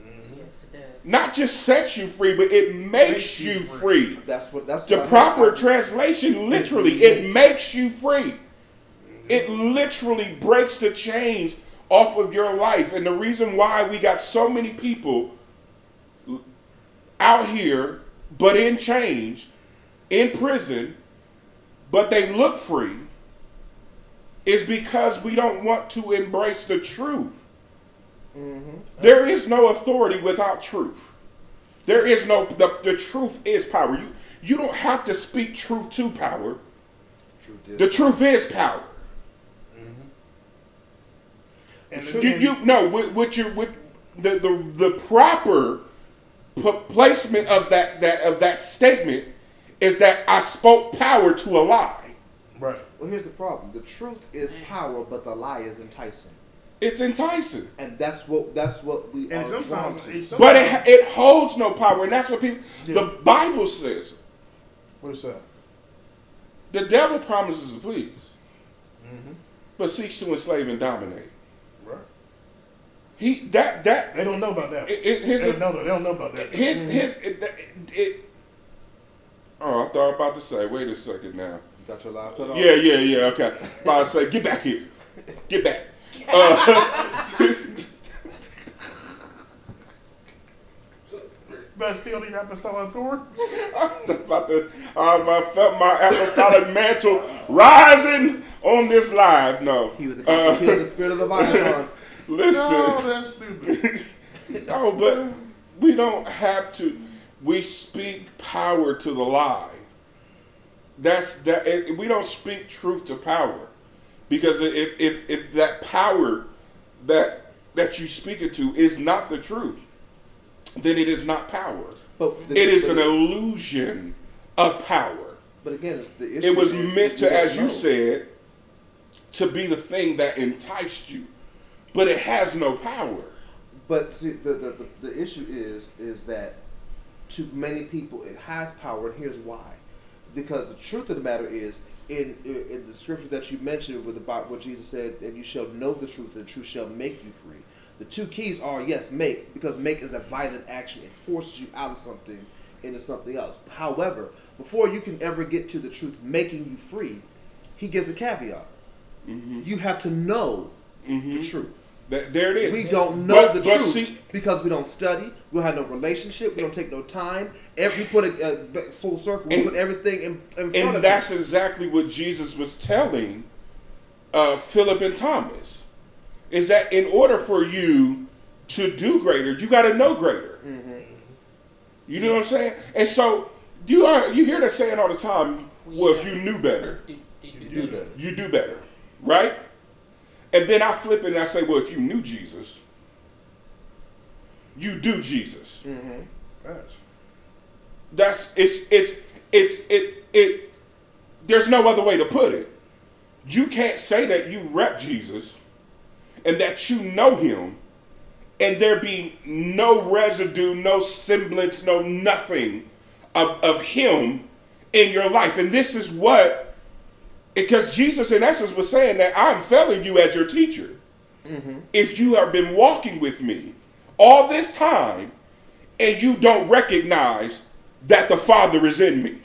Mm-hmm. Yes, it does. Not just sets you free, but it makes, Makes you you free. free. That's what. That's The what proper I- translation, literally, it mm-hmm. makes you free. Mm-hmm. It literally breaks the chains off of your life. And the reason why we got so many people out here, but in chains, in prison, but they look free, is because we don't want to embrace the truth. Mm-hmm. There is no authority without truth. There is no the, the truth is power. You you don't have to speak truth to power. Truth The truth is power. Mm-hmm. And True. You you no what, what you what the the the proper p- placement of that that of that statement is that I spoke power to a lie. Right. Well, here's the problem. The truth is power, but the lie is enticing, It's enticing, and that's what that's what we And are drawn sometimes, to. it's but it it holds no power, and that's what people. Yeah. The Bible says what is that? the devil promises to please, Mm-hmm. but seeks to enslave and dominate. Right. He that that They don't know about that. it, it, his they, don't know, they don't know about that. his his it, it, it. Oh, I thought I was about to say. Wait a second now. You got your live cut off. Yeah, yeah, yeah. Okay. About to say, get back here. Get back. Uh, Best feel the apostolic authority. about to, um, I felt my apostolic mantle rising on this live. No. He was about to kill the spirit of the Leviathan. Listen. No, that's stupid. no, but we don't have to. We speak power to the lie. That's that. It, we don't speak truth to power, because if if if that power that that you speak it to is not the truth, then it is not power. But the, It is but, an illusion of power. But again, it's the issue. It was is- meant to, as you said, to be the thing that enticed you, but it has no power. But see, the, the, the, the issue is is that to many people it has power, and here's why. Because the truth of the matter is, in in the scripture that you mentioned with about what Jesus said, and you shall know the truth, and the truth shall make you free. The two keys are yes, make because make is a violent action; it forces you out of something into something else. However, before you can ever get to the truth making you free, he gives a caveat. Mm-hmm. You have to know the mm-hmm. truth. That, there it is. We don't know But- the but truth see- because we don't study. We don't have no relationship. We don't take no time. Every put it uh, full circle. We And- put everything in, in front And of that's you. exactly what Jesus was telling uh, Philip and Thomas. Is that in order for you to do greater, you got to know greater. You know what I'm saying? And so you are you hear that saying all the time. Well, if you knew better, Do, do, You do. do that. you do better, right? And then I flip it and I say, well, if you knew Jesus, you do Jesus. Mm-hmm. That's That's it's it's it's it it. There's no other way to put it. You can't say that you rep Jesus and that you know him, and there be no residue, no semblance, no nothing of, of him in your life. And this is what, because Jesus, in essence, was saying that I'm failing you as your teacher. Mm-hmm. If you have been walking with me all this time and you don't recognize that the Father is in me.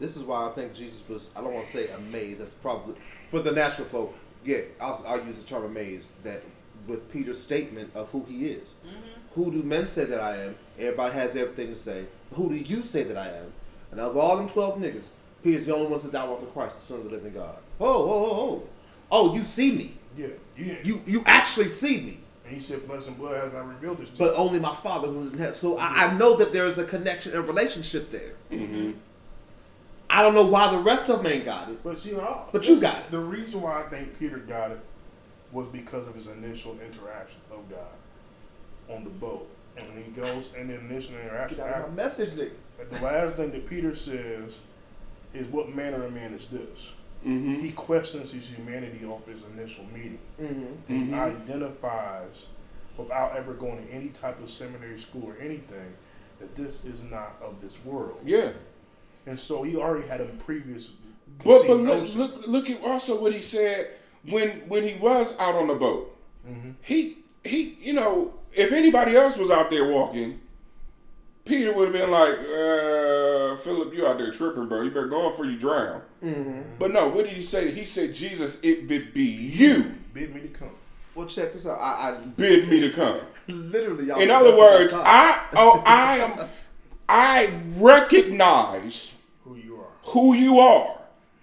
This is why I think Jesus was. I don't want to say amazed. That's probably for the natural folk. Yeah, I'll, I'll use the term amazed. That with Peter's statement of who he is. Mm-hmm. Who do men say that I am? Everybody has everything to say. Who do you say that I am? And of all them twelve niggas, Peter's the only one that said, "Thou art the Christ, the Son of the Living God." Oh, oh, oh, oh! Oh, you see me. yeah. You, You you actually see me. And he said, flesh and blood has not revealed this to but you. only my Father who's in heaven. So I, I know that there's a connection and relationship there. Mm-hmm. I don't know why the rest of them ain't got it. But you know, But you got it. The reason why I think Peter got it was because of his initial interaction of God on the boat. And when he goes in the initial interaction, Get out of after- my message, nigga. The last thing that Peter says is, "What manner of man is this?" Mm-hmm. He questions his humanity off his initial meeting. Mm-hmm. He Mhm. identifies, without ever going to any type of seminary school or anything, that this is not of this world. Yeah. And so he already had a previous. But but look look look at also what he said when when he was out on the boat. Mhm. He he you know if anybody else was out there walking, Peter would have been like, uh, Philip, you out there tripping, bro. You better go on before you drown. Mm-hmm. But no, what did he say? He said, Jesus, it would be you. bid me to come. Well, check this out. I, I Bid me to come. literally. y'all- In other words. I oh I am I recognize Who you are. who you are.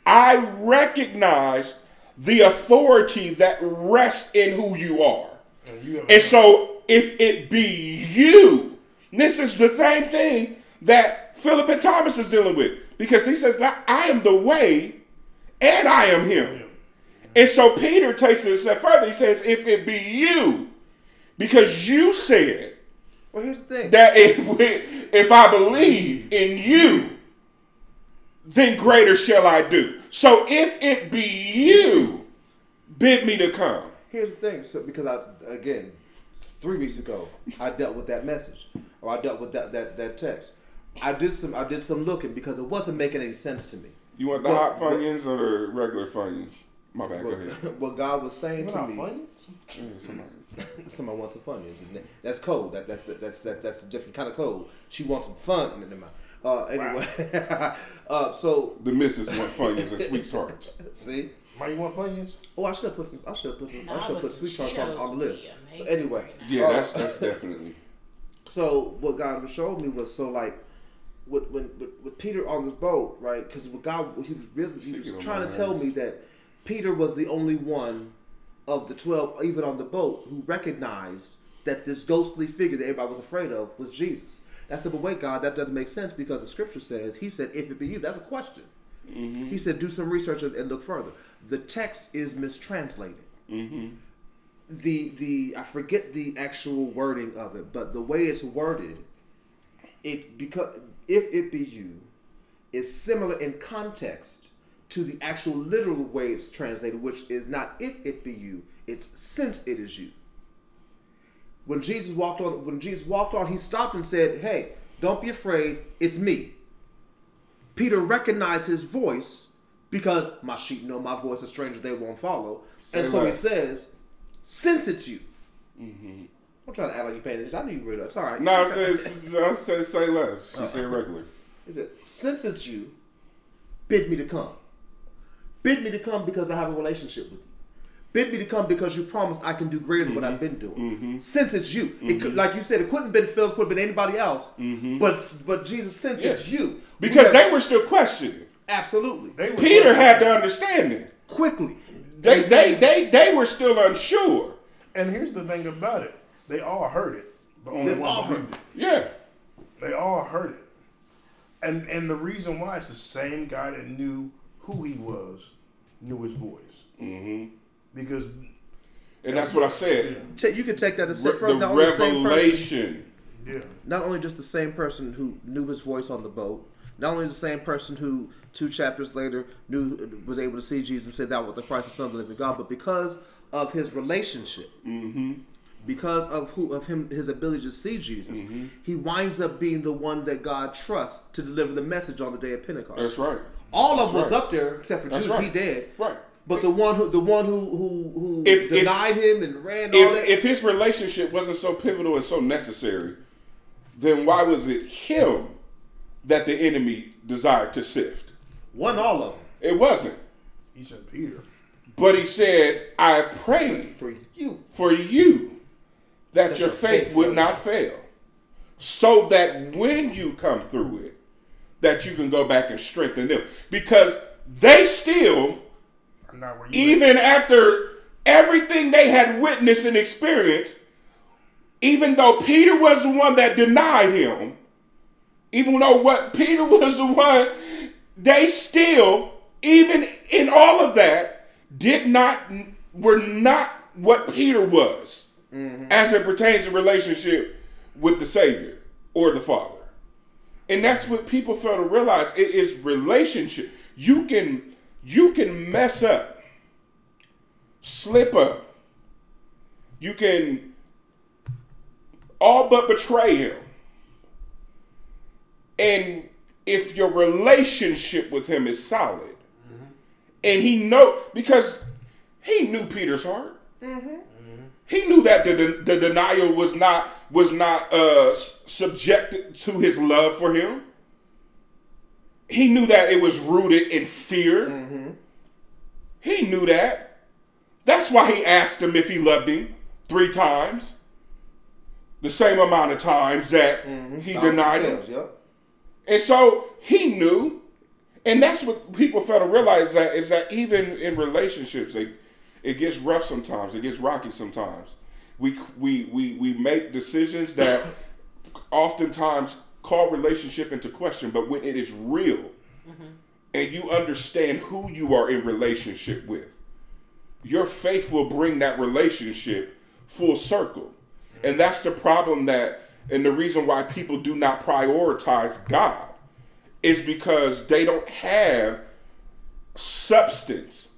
I recognize the authority that rests in who you are. And you And so if it be you, this is the same thing that Philip and Thomas is dealing with. Because he says, I am the way and I am him. And so Peter takes it a step further. He says, if it be you, because you said Well, here's the thing. that if we, if I believe in you, then greater shall I do. So if it be you, bid me to come. Here's the thing. So because I again, three weeks ago, I dealt with that message, or I dealt with that that that text. I did some I did some looking because it wasn't making any sense to me. You want the Well, hot well- Funyuns or the regular Funyuns? My bad. Go What, ahead. what God was saying We're to me. funny. Yeah, somebody- Somebody wants some fun. That's code. That, that's that's that's that's a different kind of code. She wants some fun. Never mind. Uh, anyway, uh, so The missus want Funyuns and sweethearts. see. Why you want Funyuns? Oh, I should have put some. I should have put some. I Nah, should have put some sweet tarts on, on the list. But anyway. Yeah, Uh, that's that's definitely. So what God showed me was so like, with when with, with Peter on this boat, right? Because with God, he was really he was Speaking trying to tell me that Peter was the only one of the twelve, even on the boat, who recognized that this ghostly figure that everybody was afraid of was Jesus. I said, but wait, God, that doesn't make sense because the scripture says, He said, if it be you, that's a question. He said, do some research and, and look further. The text is mistranslated the the I forget the actual wording of it, but the way it's worded, it because if it be you, is similar in context to the actual literal way it's translated, which is not if it be you, it's since it is you. When Jesus walked on, when Jesus walked on, he stopped and said, "Hey, don't be afraid. It's me." Peter recognized his voice because my sheep know my voice, a stranger they won't follow. and Say so he says, since it's you. Mm-hmm. I'm trying to act like you paying attention. I knew you read it. It's all right. No, I said I said say less. She oh. said regular. He said, since it's you, bid me to come. Bid me to come because I have a relationship with you. Bid me to come because you promised I can do greater than what I've mm-hmm. been doing. Mm-hmm. Since it's you, it could, like you said, it couldn't have been Philip, could have been anybody else. But but Jesus, since it's you, Because we have- they were still questioning. absolutely They were Peter had to understand it. quickly. They they they they were still unsure. And here's the thing about it: they all heard it, but only They one all heard it. Yeah. They all heard it, and and the reason why is the same guy that knew who he was knew his voice hmm because And that's what I said. Check- You can take that as Re- separate. the not only same person, revelation. yeah, not only just the same person who knew his voice on the boat, not only the same person who two chapters later knew was able to see Jesus and say that was the Christ, the Son of the living God, but because of his relationship, Mm-hmm. because of who of him his ability to see Jesus, Mm-hmm. he winds up being the one that God trusts to deliver the message on the day of Pentecost. That's right. All of That's was right. up there except for That's Judas. right. He dead. Right. But the one who the one who who who If- if- denied him and ran If that. if his relationship wasn't so pivotal and so necessary, then why was it him that the enemy desired to sift? one all of them It wasn't. he said Peter. But he said, I pray for you. for you that That your your faith faith would not fail. So that when you come through it, that you can go back and strengthen them. Because they still, I'm not where you. at. even after everything they had witnessed and experienced, even though Peter was the one that denied him, even though what Peter was the one, they still, even in all of that, did not were not what Peter was mm-hmm. as it pertains to relationship with the Savior or the Father. And that's what people fail to realize. It is relationship. You can you can mess up, slip up. You can all but betray him. And if your relationship with him is solid, and he know because he knew Peter's heart. He knew that the, the, the denial was not was not uh, subjected to his love for him. He knew that it was rooted in fear. He knew that. That's why he asked him if he loved him three times. The same amount of times that he Balance denied him. Yep. And so he knew, and that's what people fail to realize that is that even in relationships, they, it gets rough sometimes. It gets rocky sometimes. We we we we make decisions that oftentimes call relationship into question. But when it is real, mm-hmm. and you understand who you are in relationship with, your faith will bring that relationship full circle. And that's the problem that, and the reason why people do not prioritize God is because they don't have substance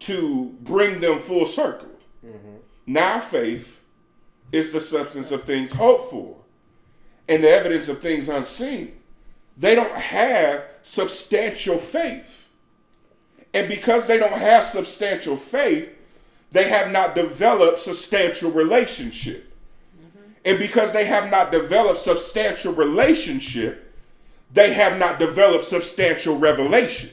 to bring them full circle. Mm-hmm. Now, faith is the substance of things hoped for and the evidence of things unseen. They don't have substantial faith. And because they don't have substantial faith, they have not developed substantial relationship. And because they have not developed substantial relationship, they have not developed substantial revelation.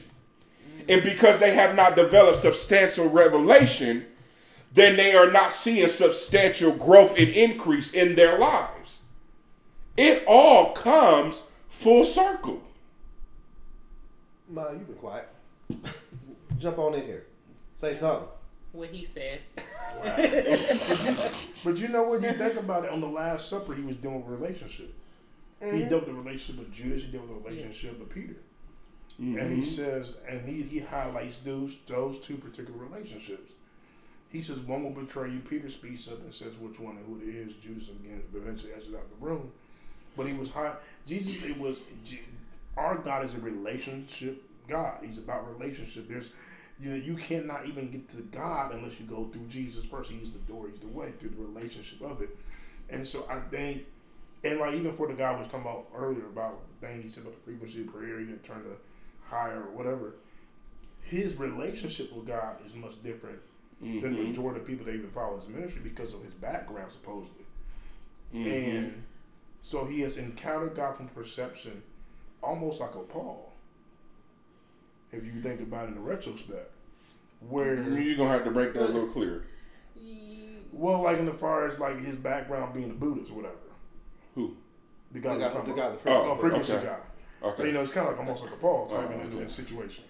And because they have not developed substantial revelation, then they are not seeing substantial growth and increase in their lives. It all comes full circle. Ma, you've been quiet. Jump on in here. Say something. What he said. But you know what? You think about it. On the Last Supper, he was dealing with a relationship. He mm-hmm. dealt with the relationship with Judas. He dealt with the relationship with Peter. And he mm-hmm. says, and he, he highlights those those two particular relationships. He says one will betray you. Peter speaks up and says which one and who it is. Judas again eventually exits out the room. But he was high. Jesus, it was our God is a relationship God. He's about relationship. There's you know you cannot even get to God unless you go through Jesus first. He's the door. He's the way through the relationship of it. And so I think, and like even for the guy I was talking about earlier about the thing he said about the frequency of prayer, you can turn to higher or whatever. His relationship with God is much different than the mm-hmm. majority of people that even follow his ministry because of his background supposedly. Mm-hmm. And so he has encountered God from perception, almost like a Paul. If you think about it in retrospect, where You're gonna have to break that a little clearer. well, like in the far as like his background being a Buddhist or whatever, Who? the guy, The guy, the guy, the Oh, Oh, frequency. frequency okay. guy. Okay. But, you know, it's kind of like almost like a Paul type Oh, in okay. situation.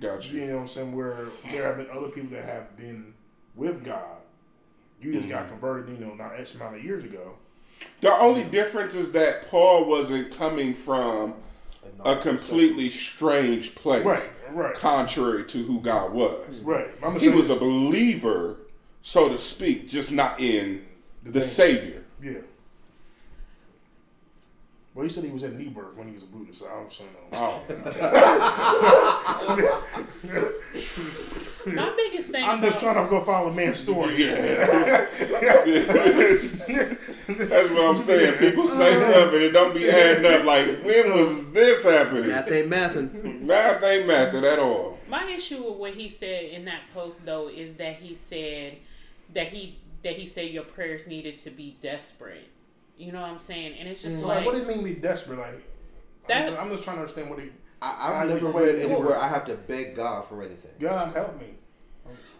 Got you. You know what I'm saying? Where there have been other people that have been with God. You just Mm-hmm. got converted, you know, not X amount of years ago. The only difference is that Paul wasn't coming from a completely strange place, Right, right, contrary to who God was. right. I'm He was a believer, so to speak, just not in the thing. Savior. yeah. Well, he said he was in Niebuhr when he was a Buddhist. So I'm saying, Oh, My biggest thing. I'm just trying to go follow a man's story. yeah. That's what I'm saying. People say uh-huh. stuff and it don't be adding up. Like, when was this happening? Math ain't mathin'. Math ain't method at all. My issue with what he said in that post though is that he said that he that he said your prayers needed to be desperate. You know what I'm saying? And it's just mm. Like, like what do you mean be desperate? Like, That- I'm, I'm just trying to understand what he. I, I've never equate read anywhere? I have to beg God for anything. God help me.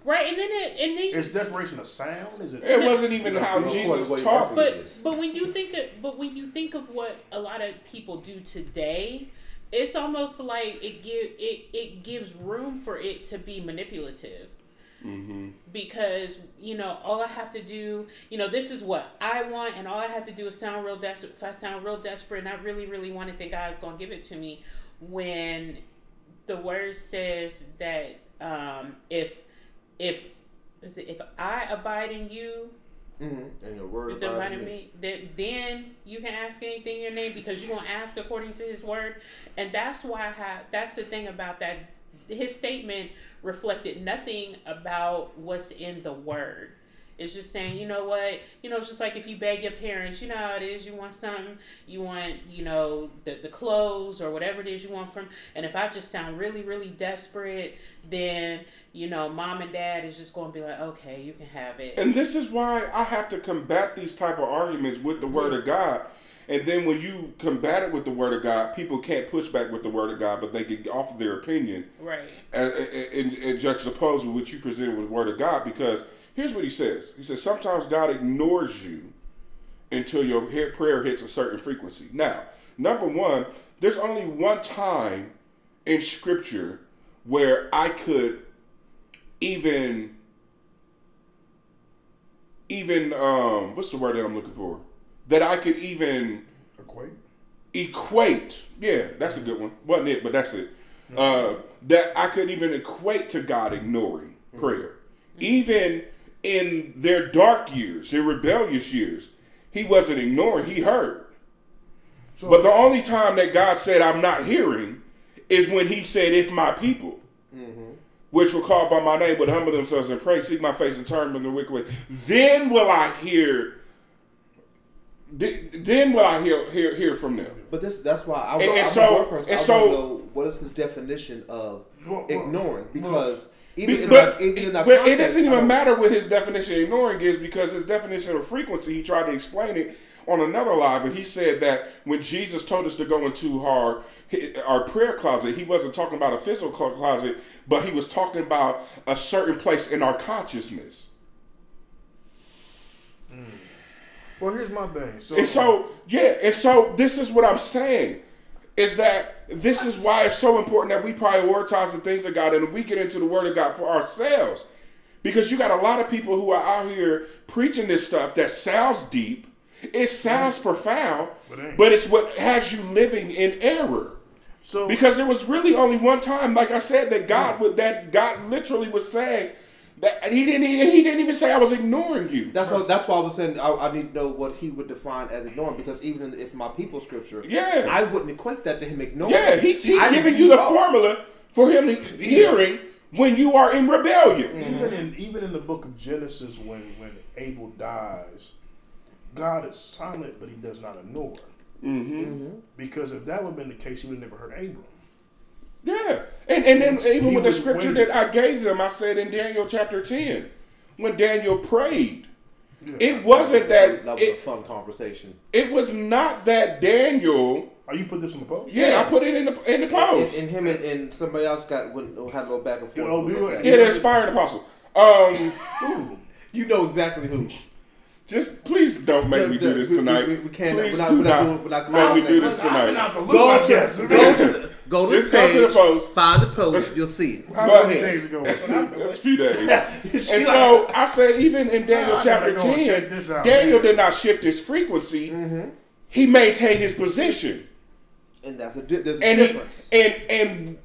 Right, and then it, and then Is desperation a sound? Is it? It wasn't even how According to Jesus what he taught. but but when you think of but when you think of what a lot of people do today, it's almost like it give it it gives room for it to be manipulative. because you know all I have to do, you know, this is what I want, and all I have to do is sound real desperate. If I sound real desperate, and I really, really want it, then God's gonna give it to me. When the word says that um, if if is it, if I abide in you, Mm-hmm. And your word is abide in me, then then you can ask anything in your name because you're gonna ask according to His word, and that's why I have. That's the thing about that. His statement reflected nothing about what's in the word. It's just saying, you know what, you know, it's just like if you beg your parents, you know how it is. You want something, you want, you know, the the clothes or whatever it is you want from. And if I just sound really, really desperate, then you know, mom and dad is just going to be like, okay, you can have it. And this is why I have to combat these type of arguments with the word of God. And then when you combat it with the word of God, people can't push back with the word of God, but they can offer their opinion right. and, and, and juxtapose with what you presented with the word of God. Because here's what he says: He says sometimes God ignores you until your prayer hits a certain frequency. Now, number one, there's only one time in Scripture where I could even even um what's the word that I'm looking for? That I could even Equate. equate. Yeah, that's a good one. Wasn't it? But that's it. Uh, that I could even equate to God ignoring prayer, even in their dark years, their rebellious years. He wasn't ignoring. He heard. So, But the only time that God said, I'm not hearing, is when He said, If my people, mm-hmm. which were called by my name, would humble themselves and pray, seek my face, and turn from the wicked way, then will I hear. Then will I hear hear, hear from them. But this that's why I, And- I, and I'm so- one person, and I so- know what is his definition of Well, well, ignoring because Be- even in but that, even in that but it doesn't even matter what his definition of ignoring is because his definition of frequency, he tried to explain it on another live, and he said that when Jesus told us to go into our our prayer closet, he wasn't talking about a physical closet, but he was talking about a certain place in our consciousness. Hmm. well, here's my thing. So, And so, yeah, and so this is what I'm saying is that this is why it's so important that we prioritize the things of God and we get into the Word of God for ourselves. Because you got a lot of people who are out here preaching this stuff that sounds deep, it sounds mm-hmm. profound, But but it's what has you living in error. so Because there was really only one time, like I said, that God would that God literally was saying that and he didn't e- he didn't even say I was ignoring you. That's why. That's why I was saying I, I need to know what he would define as ignoring because even if my people scripture, Yeah. I wouldn't equate that to him ignoring. Yeah, he's, he's I just giving you the know. formula for him mm-hmm. hearing when you are in rebellion. even mm-hmm. in even in the book of Genesis, when when Abel dies, God is silent, but He does not ignore. Mm-hmm. mm-hmm. Because if that would have been the case, He would have never heard Abram. Yeah, and and then even He with the scripture waiting. that I gave them, I said in Daniel chapter ten, when Daniel prayed, Yeah. it wasn't that that was a fun conversation. it was not that Daniel. Oh, you put this in the post? Yeah, I put it in the in the And, post. and him and, and somebody else got went, had a little back and Did forth. Obi- with that. Yeah, the inspired apostle. Um, You know exactly who. just please don't make me do this We- we- tonight. we- we can't- Please we're not- do we're not not doing- we're not make me do calling this that. I've been tonight. out Go like to, that. go to the go to Just the go page, to the post. Find the post. You'll see it. How Go ahead. days ago? That's a few days. And so I say, even in Daniel I chapter go 10, out, Daniel man. did not shift his frequency. Mm-hmm. He maintained his position. and that's a there's a And, he, difference. and, and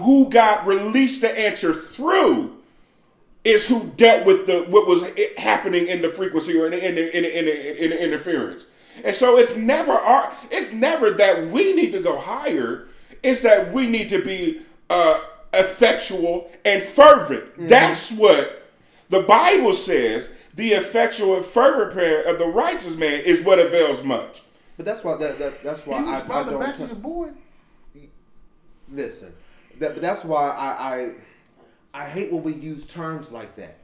who got released the answer through is who dealt with the what was happening in the frequency or in the, in the, in the, in the, in the interference. And so it's never our it's never that we need to go higher. It's that we need to be uh, effectual and fervent. Mm-hmm. That's what the Bible says. The effectual and fervent prayer of the righteous man is what avails much. But that's why that, that that's why You I, I responded back to don't your boy. listen. That but that's why I, I I hate when we use terms like that.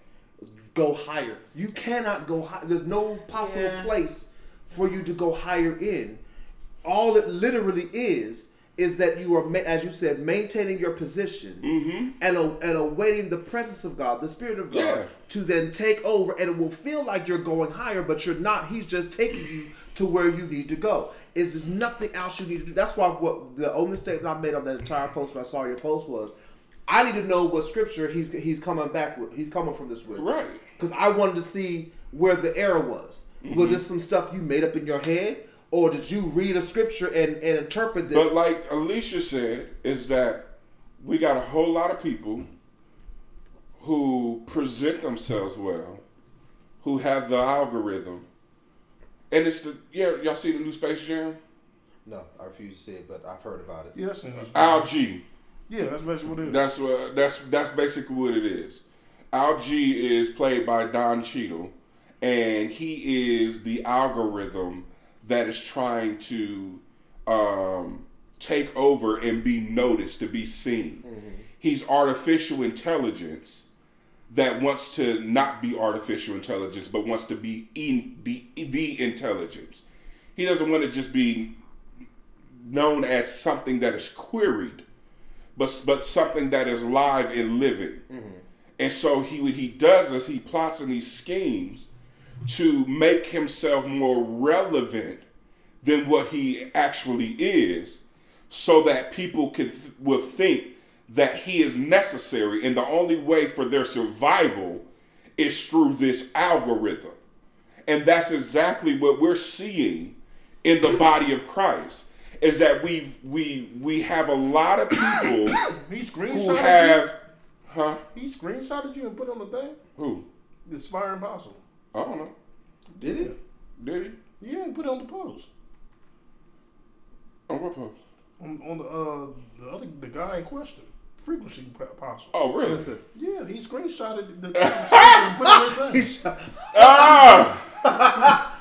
Go higher. You cannot go high. There's no possible Yeah. place for you to go higher in. All it literally is is that you are, as you said, maintaining your position and a, and awaiting the presence of God, the Spirit of God, Yeah. to then take over. And it will feel like you're going higher, but you're not. He's just taking you to where you need to go. Is there's nothing else you need to do. That's why what the only statement I made on that entire post when I saw your post was, I need to know what scripture he's he's coming back with. He's coming from this with. Right. Because I wanted to see where the error was. Mm-hmm. Was this some stuff you made up in your head, or did you read a scripture and, and interpret this? But like Alicia said, is that we got a whole lot of people who present themselves well, who have the algorithm, and it's the yeah. Y'all see the new Space Jam? no, I refuse to say it, but I've heard about it. Yes, and that's- Al G. Yeah, that's basically what it is. That's what that's that's basically what it is. Al G is played by Don Cheadle, and he is the algorithm that is trying to um, take over and be noticed, to be seen. He's artificial intelligence that wants to not be artificial intelligence, but wants to be in the the intelligence. He doesn't want to just be known as something that is queried but but something that is live and living. And so he what he does is he plots in these schemes to make himself more relevant than what he actually is, so that people th- will think that he is necessary, and the only way for their survival is through this algorithm. And that's exactly what we're seeing in the body of Christ. Is that we we we have a lot of people who have, huh? you. He screenshotted you and put on the thing. Who? The Spire Impossible. I don't know. Did he? Did he? Yeah, he put it on the post. On what post? On, on the uh the other the guy in question, frequency apostle. Oh, really? Listen. Yeah, he screenshotted the and put it on his thing. He shot- Ah.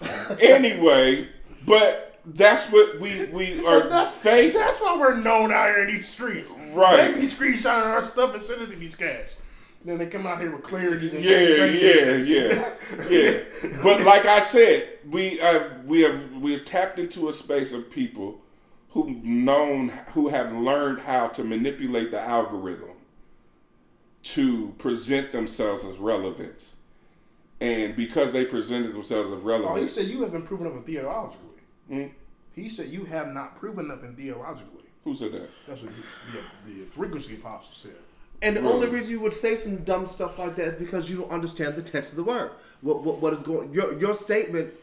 anyway, but that's what we we are that's, faced. that's why we're known out here in these streets. Right. They be screenshotting our stuff and sending it to these cats. Then they come out here with clarities and Yeah, yeah, yeah, yeah. But like I said, we have we have we have tapped into a space of people who've known who have learned how to manipulate the algorithm to present themselves as relevant. And because they presented themselves as relevant. Oh, he said you haven't proven nothing theologically. Hmm? He said you have not proven nothing theologically. who said that? That's what the, the, the frequency apostle said. And the Really? only reason you would say some dumb stuff like that is because you don't understand the text of the word. What what, what is going? Your your statement.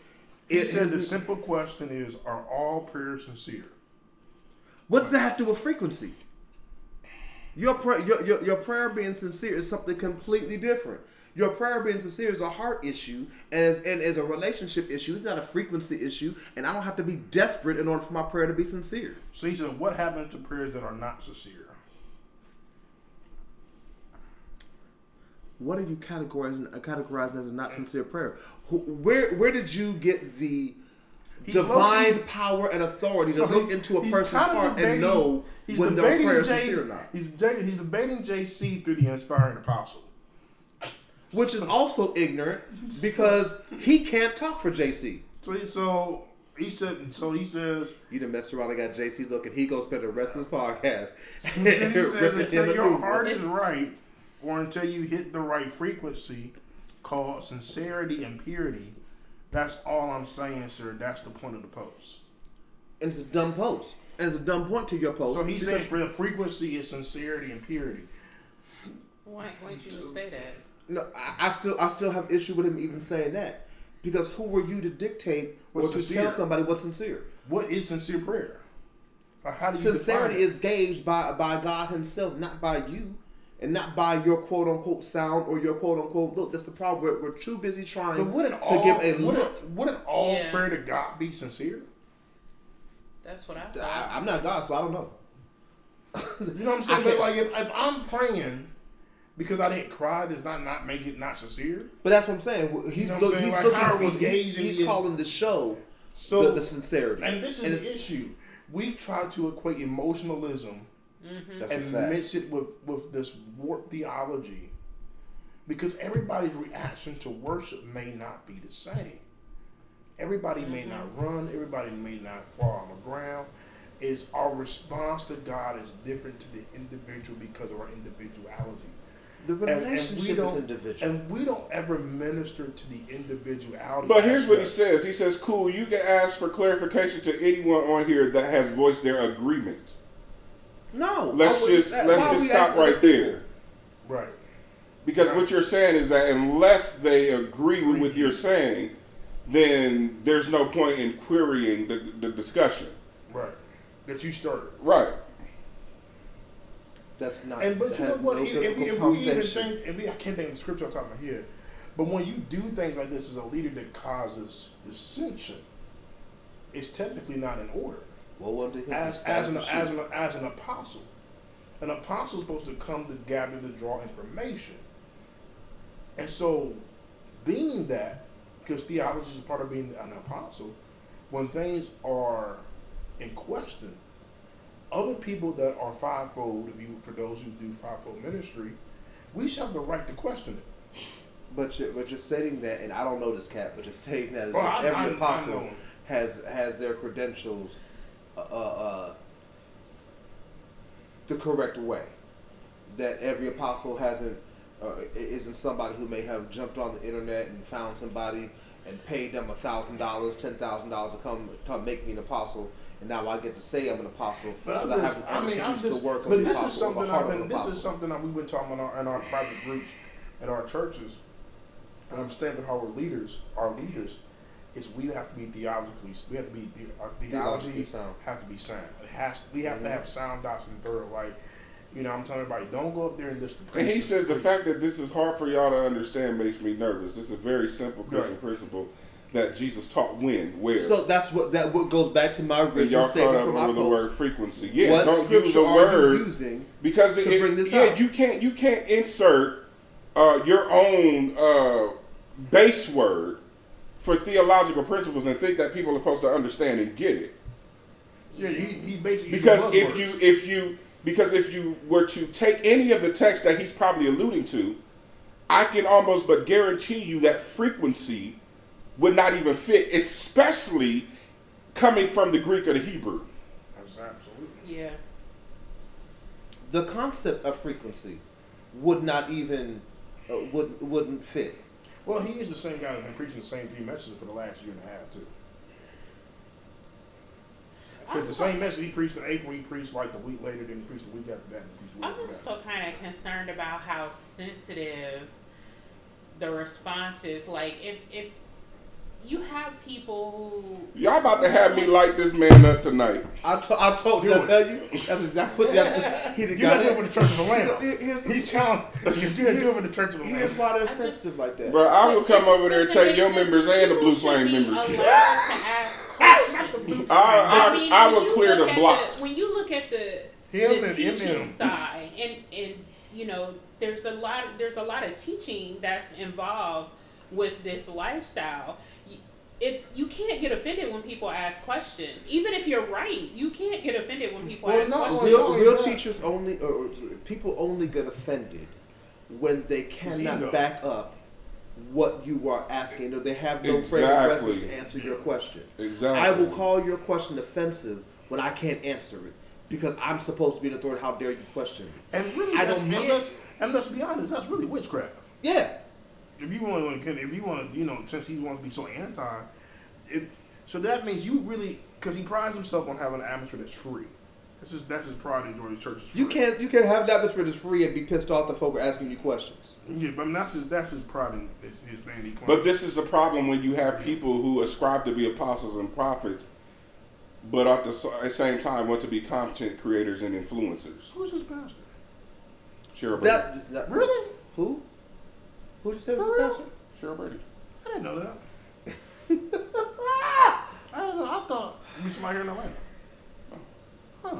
He is- said the simple question is, are all prayers sincere? What does that have to do with frequency? Your, prayer, your, your, your prayer being sincere is something completely different. Your prayer being sincere is a heart issue and is, and is a relationship issue. It's not a frequency issue, and I don't have to be desperate in order for my prayer to be sincere. So he said, what happens to prayers that are not sincere? What are you categorizing, uh, categorizing as a not sincere prayer? Who, where where did you get the He's divine power and authority So to look into a person's heart and know when their prayer is sincere or not? He's, he's debating JC through the inspiring apostle. Which is also ignorant because he can't talk for JC. So he, so he said, so he says, You done messed around and got JC looking. He gonna spend the rest of his podcast. then he says, until your heart is right, or until you hit the right frequency, called sincerity and purity. That's all I'm saying, sir. That's the point of the post. And it's a dumb post. And it's a dumb point to your post. So he said for the frequency is sincerity and purity. Why why'd you say that? No, I, I still I still have issue with him even saying that. Because who were you to dictate or What's to sincere? tell somebody what's sincere? What is sincere prayer? Or how do you Sincerity is gauged by by God Himself, not by you, and not by your quote unquote sound or your quote unquote look. That's the problem. We're, we're too busy trying But wouldn't to all, give a wouldn't, look. wouldn't all Yeah. prayer to God be sincere? That's what I thought. I, I'm not God, so I don't know. You know what I'm saying? But like, if, if I'm praying because I didn't cry, does not not make it not sincere? But that's what I'm saying. He's, know what I'm saying? he's Like, looking for we he's, he's calling the show So, the, the sincerity. and this And is the issue. We try to equate emotionalism Mm-hmm. That's a and fact. mix it with with this warped theology, because everybody's reaction to worship may not be the same. Everybody may mm-hmm. not run. Everybody may not fall on the ground. Is our response to God is different to the individual because of our individuality. The And- and we relationship is don't- individual. And we don't ever minister to the individuality. But here's what he says. He says, "Cool, you can ask for clarification to anyone on here that has voiced their agreement." No. Let's wouldn't- just that- let's just stop right other there. Right. Because Right. what you're saying is that unless they agree with what you're saying, then there's no point in querying the, the discussion. Right. That you started. Right. That's not. And but you know what? no if, if, we, if we even think, if we, I can't think of the scripture on top of my head, but when you do things like this as a leader that causes dissension, it's technically not in order. Well, under him, As, as, an, as, an, as an apostle, an apostle is supposed to come to gather to draw information. And so, being that, because theology is a part of being an apostle, when things are in question, other people that are fivefold, if you for those who do fivefold ministry, we should have the right to question it. But you're, but you're stating that, and I don't know this cat, but you're stating that Well, I- every I- I apostle know. has has their credentials, uh, uh, uh, the correct way. That every apostle hasn't uh, isn't somebody who may have jumped on the internet and found somebody and paid them a thousand dollars, ten thousand dollars to come come make me an apostle, and now I get to say I'm an apostle, But I'm but I I mean, I'm just, work but the this is something I've been, this is something that we've been talking about in our, in our private groups at our churches, and I'm standing how we're leaders, our leaders, is we have to be theologically, we have to be, the- our Theologically theology sound. have to be sound. It has, we have to have sound doctrine thorough, like, you know, I'm telling everybody, don't go up there and just. And he preach, says the preach. fact that this is hard for y'all to understand makes me nervous. This is a very simple Christian Right. principle that Jesus taught when, where. So that's what that what goes back to my original y'all caught statement up from my over the word frequency. Yeah, what don't use scripture the are word you using? because it, to it- bring this yeah, out? you can't you can't insert uh, your own uh, base word for theological principles and think that people are supposed to understand and get it. Yeah, he, he basically. Because if buzzwords. you if you because if you were to take any of the text that he's probably alluding to, I can almost but guarantee you that frequency would not even fit, especially coming from the Greek or the Hebrew. That's absolutely. Yeah. The concept of frequency would not even uh, would wouldn't fit. Well, he is the same guy that's been preaching the same three messages for the last year and a half too. Because the same message he preached in April, he preached like the week later, then he preached the week after that, and preached the I'm week that. also kind of concerned about how sensitive the response is. Like, if if you have people who Y'all about to have me light this man up tonight. I, to, I told you, I tell you, that's exactly what that, he You got gotta do it for it. the Church of Atlanta. Here- Here's the, He's challenged. You gotta do it for the Church of here's Atlanta. why they're just- sensitive like that. Bro, I will It come over there and take your members and the Blue should Flame be membership. allowed to ask ah, questions. I, I, I will clear the block. the- when you look at the the teaching side, and and you know, there's a lot there's a lot of teaching that's involved with this lifestyle. Y- If you can't get offended when people ask questions, even if you're right, you can't get offended when people Well, ask no, questions. well, real, no, real no. teachers only, or, or people only get offended when they ego. cannot back up what you are asking, or they have no frame of reference to answer your question. Exactly. I will call your question offensive when I can't answer it because I'm supposed to be an authority. How dare you question me? And really, I don't and know. let's, and let's be honest, that's really witchcraft. Yeah, If you want to, if you want to, you know, since he wants to be so anti, it, so that means you really, because he prides himself on having an atmosphere that's free. This is that's his pride in Georgia Church. is you can't you can't have an atmosphere that's free and be pissed off that folk are asking you questions. Yeah, but I mean, that's his that's his pride in his, his thing. He But this is the problem when you have people who ascribe to be apostles and prophets, but at the s- same time want to be content creators and influencers. who's his pastor? Sheryl Brady. That is not Really? Who? Who just say was For the real? pastor? Sheryl Brady. I didn't know that. I know. I thought you somebody here in Atlanta. Huh?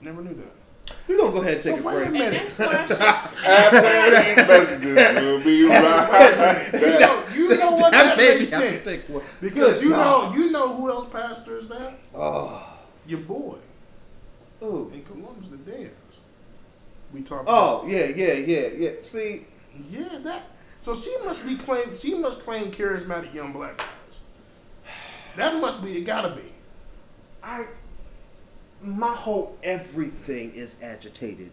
Never knew that. We're gonna go ahead and take So a wait a break. And minute. next question, After these messages will be right. You know, you know what that, made makes me have to sense think one. because Good you God. know you know who else pastors that Oh, your boy oh, in Columbus, the Dares. We talked. oh, yeah, yeah, yeah, yeah. See, Yeah, that. So she must be claim. She must claim charismatic young black guys. That must be. It gotta be. I, my whole everything is agitated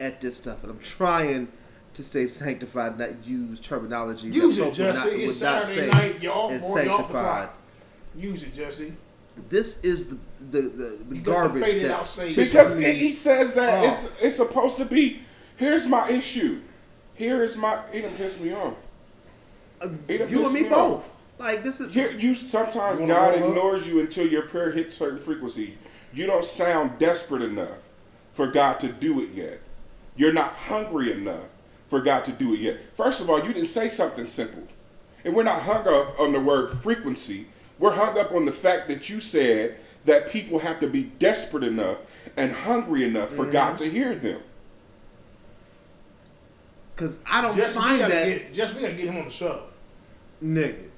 at this stuff, and I'm trying to stay sanctified, not use terminology Use that it, folk would Jesse. not, it's would not Saturday say night. Y'all is y'all the sanctified. Use it, Jesse. This is the the the, the You the garbage that. Because pisses me he says that it's off. it's supposed to be. Here's my issue. Here is my. He done pissed me off. Uh, he done you and me me off. Both. Like this is Here, you sometimes You God roll up? ignores you until your prayer hits certain frequency. You don't sound desperate enough for God to do it yet. You're not hungry enough for God to do it yet. First of all, you didn't say something simple, and we're not hung up on the word frequency. We're hung up on the fact that you said that people have to be desperate enough and hungry enough for God mm-hmm. to hear them. because I don't Just we find gotta that get, just we gotta get him on the show. nigga.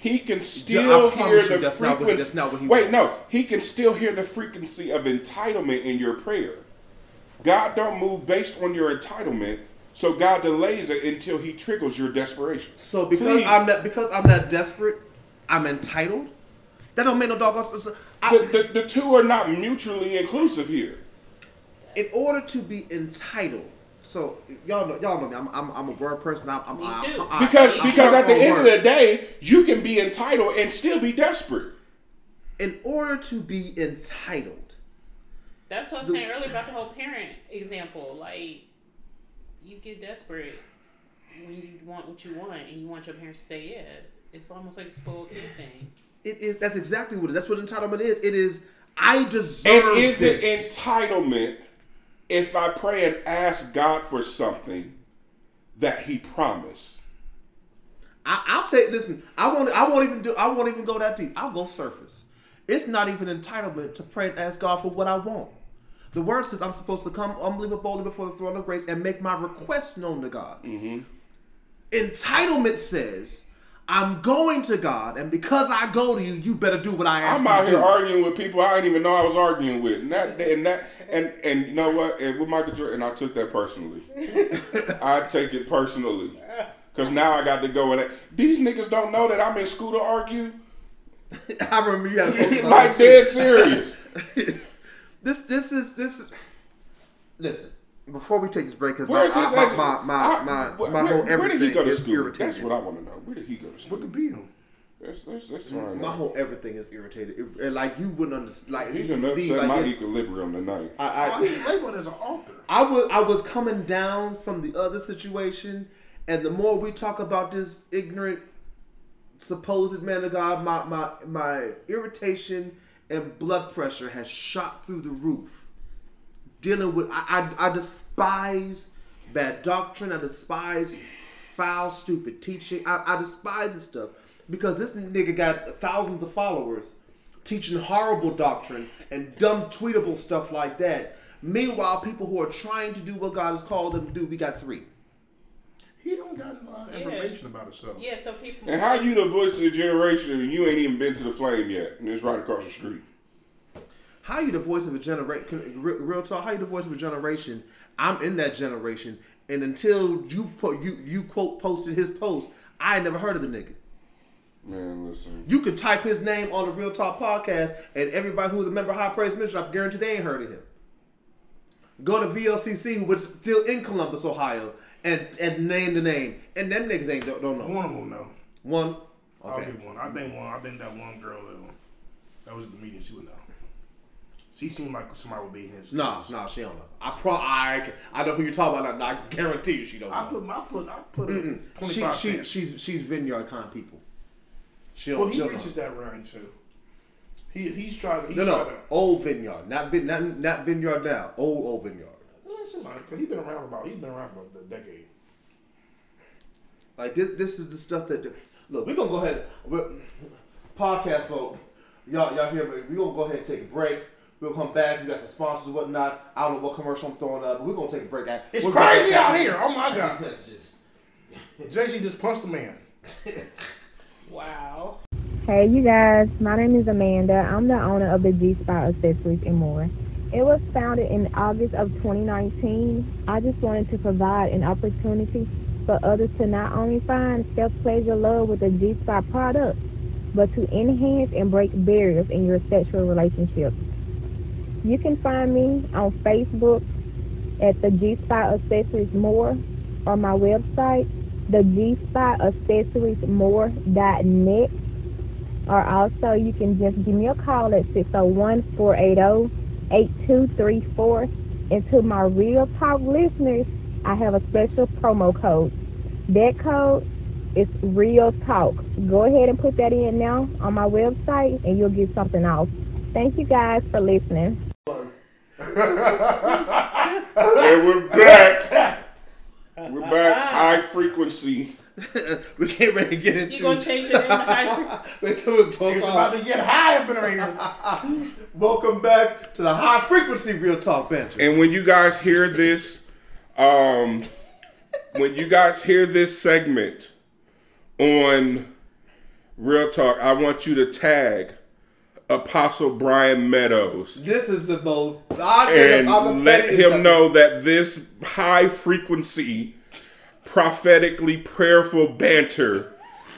He can still hear the that's not what- frequency. that's not what he Wait, no, he can still hear the frequency of entitlement in your prayer. God don't move based on your entitlement, so God delays it until He triggers your desperation. So because Please. I'm not because I'm not desperate, I'm entitled. That don't make no doggone sense. I- The, the, the two are not mutually inclusive here. in order to be entitled. So y'all know y'all know me. I'm I'm, I'm a word person. I'm, I'm Me too. I- Because I- I because at the on end of the day, you can be entitled and still be desperate. in order to be entitled, That's what I was saying earlier about the whole parent example. Like, you get desperate when you want what you want, and you want your parents to say yeah. It's almost like a spoiled kid thing. it is that's exactly what it is. That's what entitlement is. It is I deserve And is this. it entitlement if I pray and ask God for something that He promised? I, I'll take. Listen, I won't. I won't even do. I won't even go that deep. I'll go surface. It's not even entitlement to pray and ask God for what I want. The word says I'm supposed to come humbly but boldly before the throne of grace and make my request known to God. Mm-hmm. Entitlement says I'm going to God, and because I go to you, you better do what I ask I'm out here do. arguing with people I didn't even know I was arguing with, and that and that and and you know what? And with Michael Jordan, I took that personally. I take it personally because now I got to go in. These niggas don't know that I'm in school to argue. I remember you had like dead serious. This this is this is. Listen, before we take this break, because my, Where's his my, my, my, I- my, where- my where- whole Where did everything he go to is school? irritated. That's what I want to know. Where did he go to school? What could be him? That's that's, that's mm, fine. My whole everything is irritated. It- and like you wouldn't understand. Like He done me, upset like my it's- equilibrium tonight. I, Oh, I, he's labeled as an author. I was I was coming down from the other situation, and the more we talk about this ignorant, supposed man of God, my my my irritation and blood pressure has shot through the roof. Dealing with I I, I despise bad doctrine. I despise foul, stupid teaching. I, I despise this stuff because this nigga got thousands of followers teaching horrible doctrine and dumb tweetable stuff like that. Meanwhile, people who are trying to do what God has called them to do, we got three. He don't got a lot of Yeah. information about himself. Yeah, so people. And how you the voice of the generation and you ain't even been to the flame yet, and it's right across the street. How you the voice of a generation? Real, real talk. How you the voice of a generation? I'm in that generation, and until you put you you quote posted his post, I ain't never heard of the nigga. Man, listen. You could type his name on the Real Talk podcast, and everybody who's a member of High Praise Ministry, I guarantee they ain't heard of him. Go to VLCC, who was still in Columbus, Ohio, and and name the name, and them niggas ain't don't, don't know. One of them know. One. I'll Okay. one. I think one. I think that one girl that, that was at the meeting. She would know. She seemed like somebody would be in his. Nah, nah, she don't know. I pro, I, I know who you're talking about. Now, I guarantee you she don't I know. put. I put. I put twenty She, she, cents. she's she's vineyard kind of people. She don't. well, she he reaches know. that range too. He he's trying. To he's No, trying no, to. old vineyard, not vin, not, not vineyard now. Old old vineyard. Cause he's been around about. He's been around about a decade. Like this, this is the stuff that. Look, we're gonna go ahead. we're- Podcast folk, y'all, y'all hear me? We're gonna go ahead and take a break. We'll come back. We got some sponsors and whatnot. I don't know what commercial I'm throwing up, but we're gonna take a break. It's We'll crazy out here. Oh my god. Messages. JC just punched a man. Wow. Hey, you guys. My name is Amanda. I'm the owner of the G Spot Accessories and More. It was founded in August of 2019. I just wanted to provide an opportunity for others to not only find self pleasure love with the G Spot product, but to enhance and break barriers in your sexual relationships. You can find me on Facebook at the G Spot Accessories More or my website, the G Spot Accessories More.net or also you can just give me a call at 601-480-8234. And to my Real Talk listeners, I have a special promo code. That code is Real Talk. Go ahead and put that in now on my website and you'll get something off. Thank you guys for listening. And we're back. We're back. High frequency. we can't ready to get into. You gonna change your name to high We're doing It's both about off. to get high up in here. Welcome back to the high frequency real talk banter. And when you guys hear this, um, when you guys hear this segment on Real Talk, I want you to tag Apostle Brian Meadows This is the most. I and I'm the let him ever. know that this high frequency, prophetically prayerful banter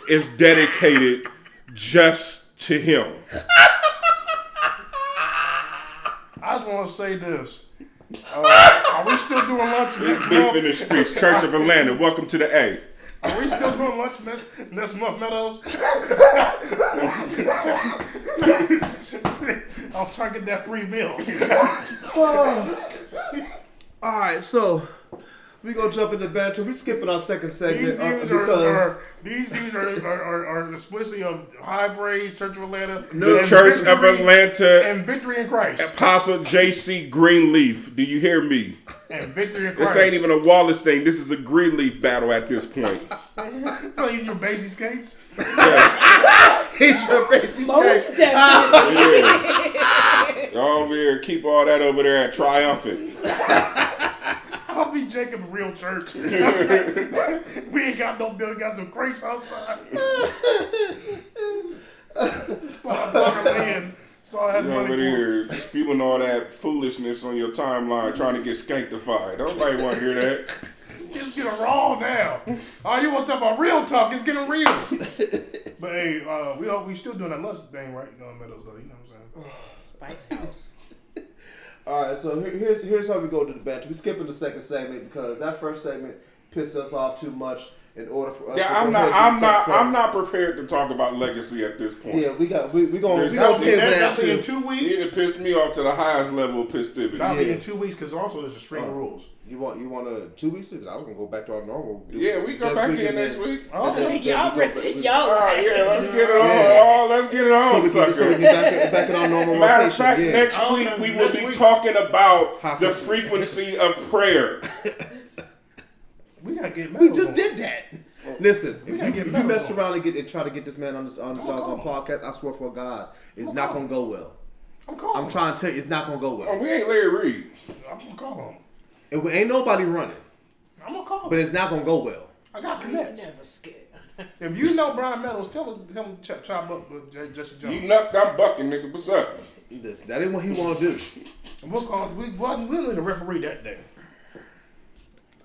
is dedicated just to him. I just want to say this. Uh, are we still doing lunch next Beef in the streets, Church of Atlanta. Welcome to the A. Are we still doing lunch next month, Meadows? I'm trying to get that free meal. All right, so we gonna jump into banter. We skipping our second segment uh, views are, because are these views are, are, are, are explicitly of High Praise Church of Atlanta, No, and Church of Atlanta, and victory in Christ, Apostle J.C. Greenleaf. Do you hear me? And victory in Christ. This ain't even a Wallace thing. This is a Greenleaf battle at this point. Playing your baby skates. Yes. he's your basic Most thing. definitely. Yeah. Y'all over here, keep all that over there at Triumphant. I'll be Jacob real church. we ain't got no building, got some grace outside. Spot block in, so I had You money over here spewing all that foolishness on your timeline, trying to get skanktified. Nobody want to hear that. It's getting raw now. Oh, you want to talk about real talk? It's getting real. but hey, uh, we all, we still doing that lunch thing, right? No, Meadows, though. You know what I'm saying? Spice House. All right, so here, here's here's how we go to the banter. We skipping the second segment because that first segment pissed us off too much. In order for us, Yeah, to I'm not. I'm not. second I'm not prepared to talk about legacy at this point. Yeah, we got we we gonna we There's gonna something table That, that that'll be in too. two It pissed me off to the highest level of festivity. That'll Yeah. in two weeks because also there's a string of Oh. rules. You want you want to two weeks? Because I was gonna go back to our normal. do Yeah, we go back week in next week. Oh, and then- then Y'all, we go re- back- y'all. All right, yeah, let's get it on. Yeah. Oh, let's get it So on, we can, so we get back, back in our normal Matter of fact, yeah. next Oh, week okay, we will be week. talking about How the frequency. frequency of prayer. We gotta get we just did that. Listen, if you, get if you mess around and get and try to get this man on the oh, on the I'm gonna doggone call podcast, I swear for God, it's I'm not gonna gonna go well. I'm calling. I'm trying to tell you, it's not gonna go Oh, well. we ain't Larry Reid. I'm gonna call him. And we, ain't nobody running, I'm gonna call him. but it's not gonna go well. I got connects. Never scared. If you know Brian Meadows, tell him, tell him to chop, chop up with J- Jesse You knocked, I'm bucking, nigga. What's up? This, that ain't what he want to do. We'll call. We wasn't willing to referee that day.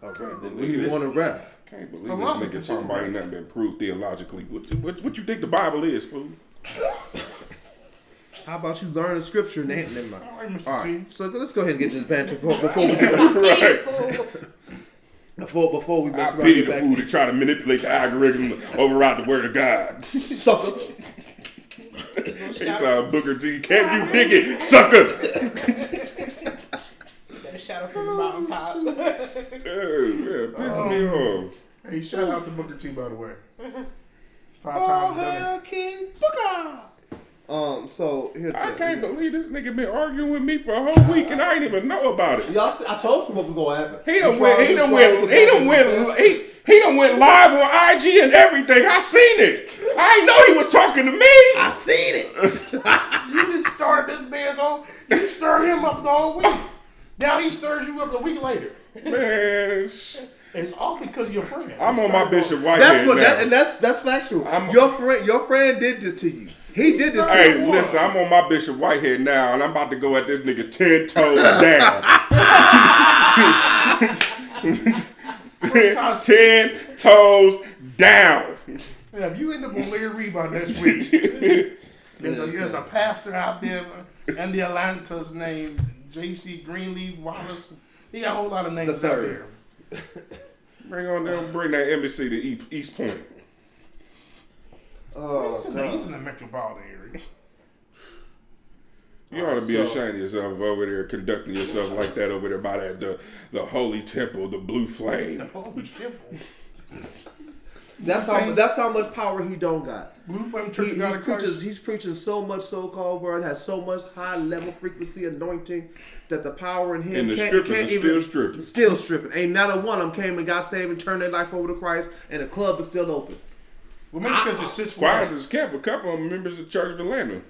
Okay, then Look we at this. want to ref. Can't believe Come this on, nigga continue. talking about ain't nothing been proved theologically. What, what, what you think the Bible is, fool? How about you learn the scripture and then never mind. All right, Mr. All T. right, so let's go ahead and get this banter before, before we right. before before we I mess around pity and the get fool back to try to manipulate the algorithm, override the word of God. sucker. It's uh, Booker T. Can you dig it, sucker? Better shout out from the mountaintop. Yeah, yeah, piss me off. Hey, shout out to Booker T. By the way. Five Oh times done hell, King Booker. Um, so here. I can't believe this nigga been arguing with me for a whole week and I ain't even know about it. Y'all, see, I told you what was gonna happen. He done You went, he you done tried went, he get done back went, he, he done went live on IG and everything. I seen it. I ain't know he was talking to me. I seen it. it. You didn't start this man's on. You stirred him up the whole week. Now he stirs you up a week later. Man, it's- It's all because of your friend. I'm on my Bishop Whitehead That's what now. that, and that's that's factual. I'm- your friend, your friend did this to you. He did this to Hey, you. listen, I'm on my Bishop Whitehead now, and I'm about to go at this nigga ten toes down. ten toes down. Yeah, if you end up on Larry Reid by next week, there's a, there's a pastor out there in the Atlanta's named J.C. Greenleaf Wallace. He got a whole lot of names The third. out there. Bring on them, bring that embassy to E- East Point. Oh, He's in, the, he's in the metropolitan area. You ought to be So- ashamed of yourself over there conducting yourself like that over there by that the the holy temple, the blue flame. Holy temple. That's how that's how much power he don't got. Blue Flame He, Church of he's, God preaching, he's preaching so much so-called word, has so much high level frequency anointing that the power in him And the can't, strippers can't are even still stripping. Still stripping. Ain't not a one of them came and got saved and turned their life over to Christ, and the club is still open. Well, maybe because it's six Choirs is kept. A couple of them members of Church of Atlanta.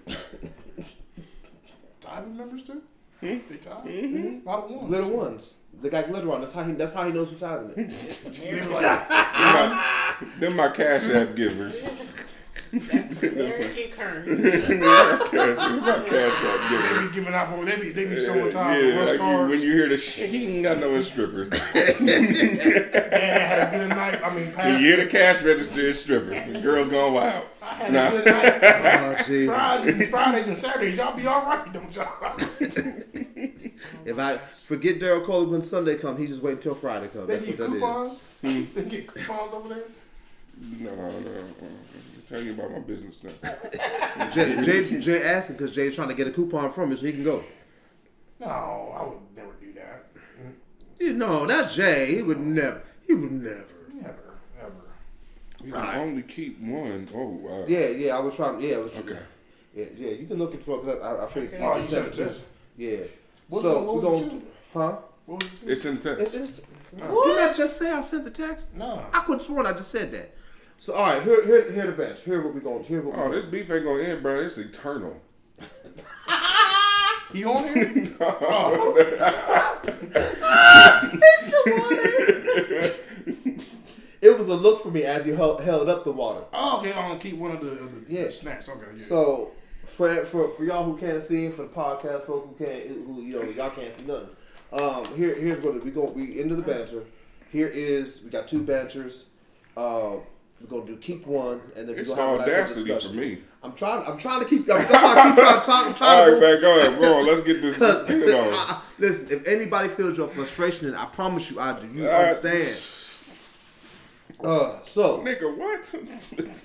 Tithing members too? Hmm? They tithe? Mm-hmm. A lot of ones. Glitter ones. They got glitter on. That's how he. That's how he knows who's tithing it. They were Them my, them my cash app givers. That's American currency. cash, cash app they givers. be giving out for they be they be showing time yeah, for like you, when you hear the shing, I know it's strippers. and I had a good night. I mean, when past you hear the cash register, it's strippers. The girls going wild. I had Nah. a good night. Oh Jesus! Fridays, Fridays and Saturdays, y'all be all right, don't y'all? If I forget Daryl Coley when Sunday comes, he just wait until Friday comes. They That's get what that is. coupons. They get coupons over there. No, no. I'm telling you about my business now. Jay, Jay, Jay asking because Jay's trying to get a coupon from you so he can go. No, I would never do that. You know, not Jay. He would never. He would never. Never, ever. You can only keep one. Oh, uh, Yeah, yeah. I was trying. Yeah, I was. Okay. Yeah, yeah. You can look at because I, I, I figured Okay. Oh, you said said it it too. too. Yeah. What so we're going. it to Huh? What was it? It's in the text. It's, it's, Didn't I just say I sent the text? No. I could have sworn I just said that. So all right, here, here, here the bench. Here what we going. Here what Oh, going. this beef ain't gonna end, bro. It's eternal. He on here? oh, It was a look for me as you held, held up the water. oh, okay. I'm gonna keep one of the, of the Yeah. snacks. Okay. Yeah. So for for for y'all who can't see, for the podcast folk who can't, who you know y'all can't see nothing. Um, here here's what we go. We into the banter. Here is we got two banters. Uh, we're gonna do keep one, and then we're It's gonna have a nice audacity for me. I'm trying. I'm trying to keep. I'm trying to keep trying, trying, I'm trying All right, man. Go ahead. Go on. Let's get this. Let's get it on. I- I- listen, if anybody feels your frustration, and I promise you, I do. You Uh, understand? Uh, so Nigga, what?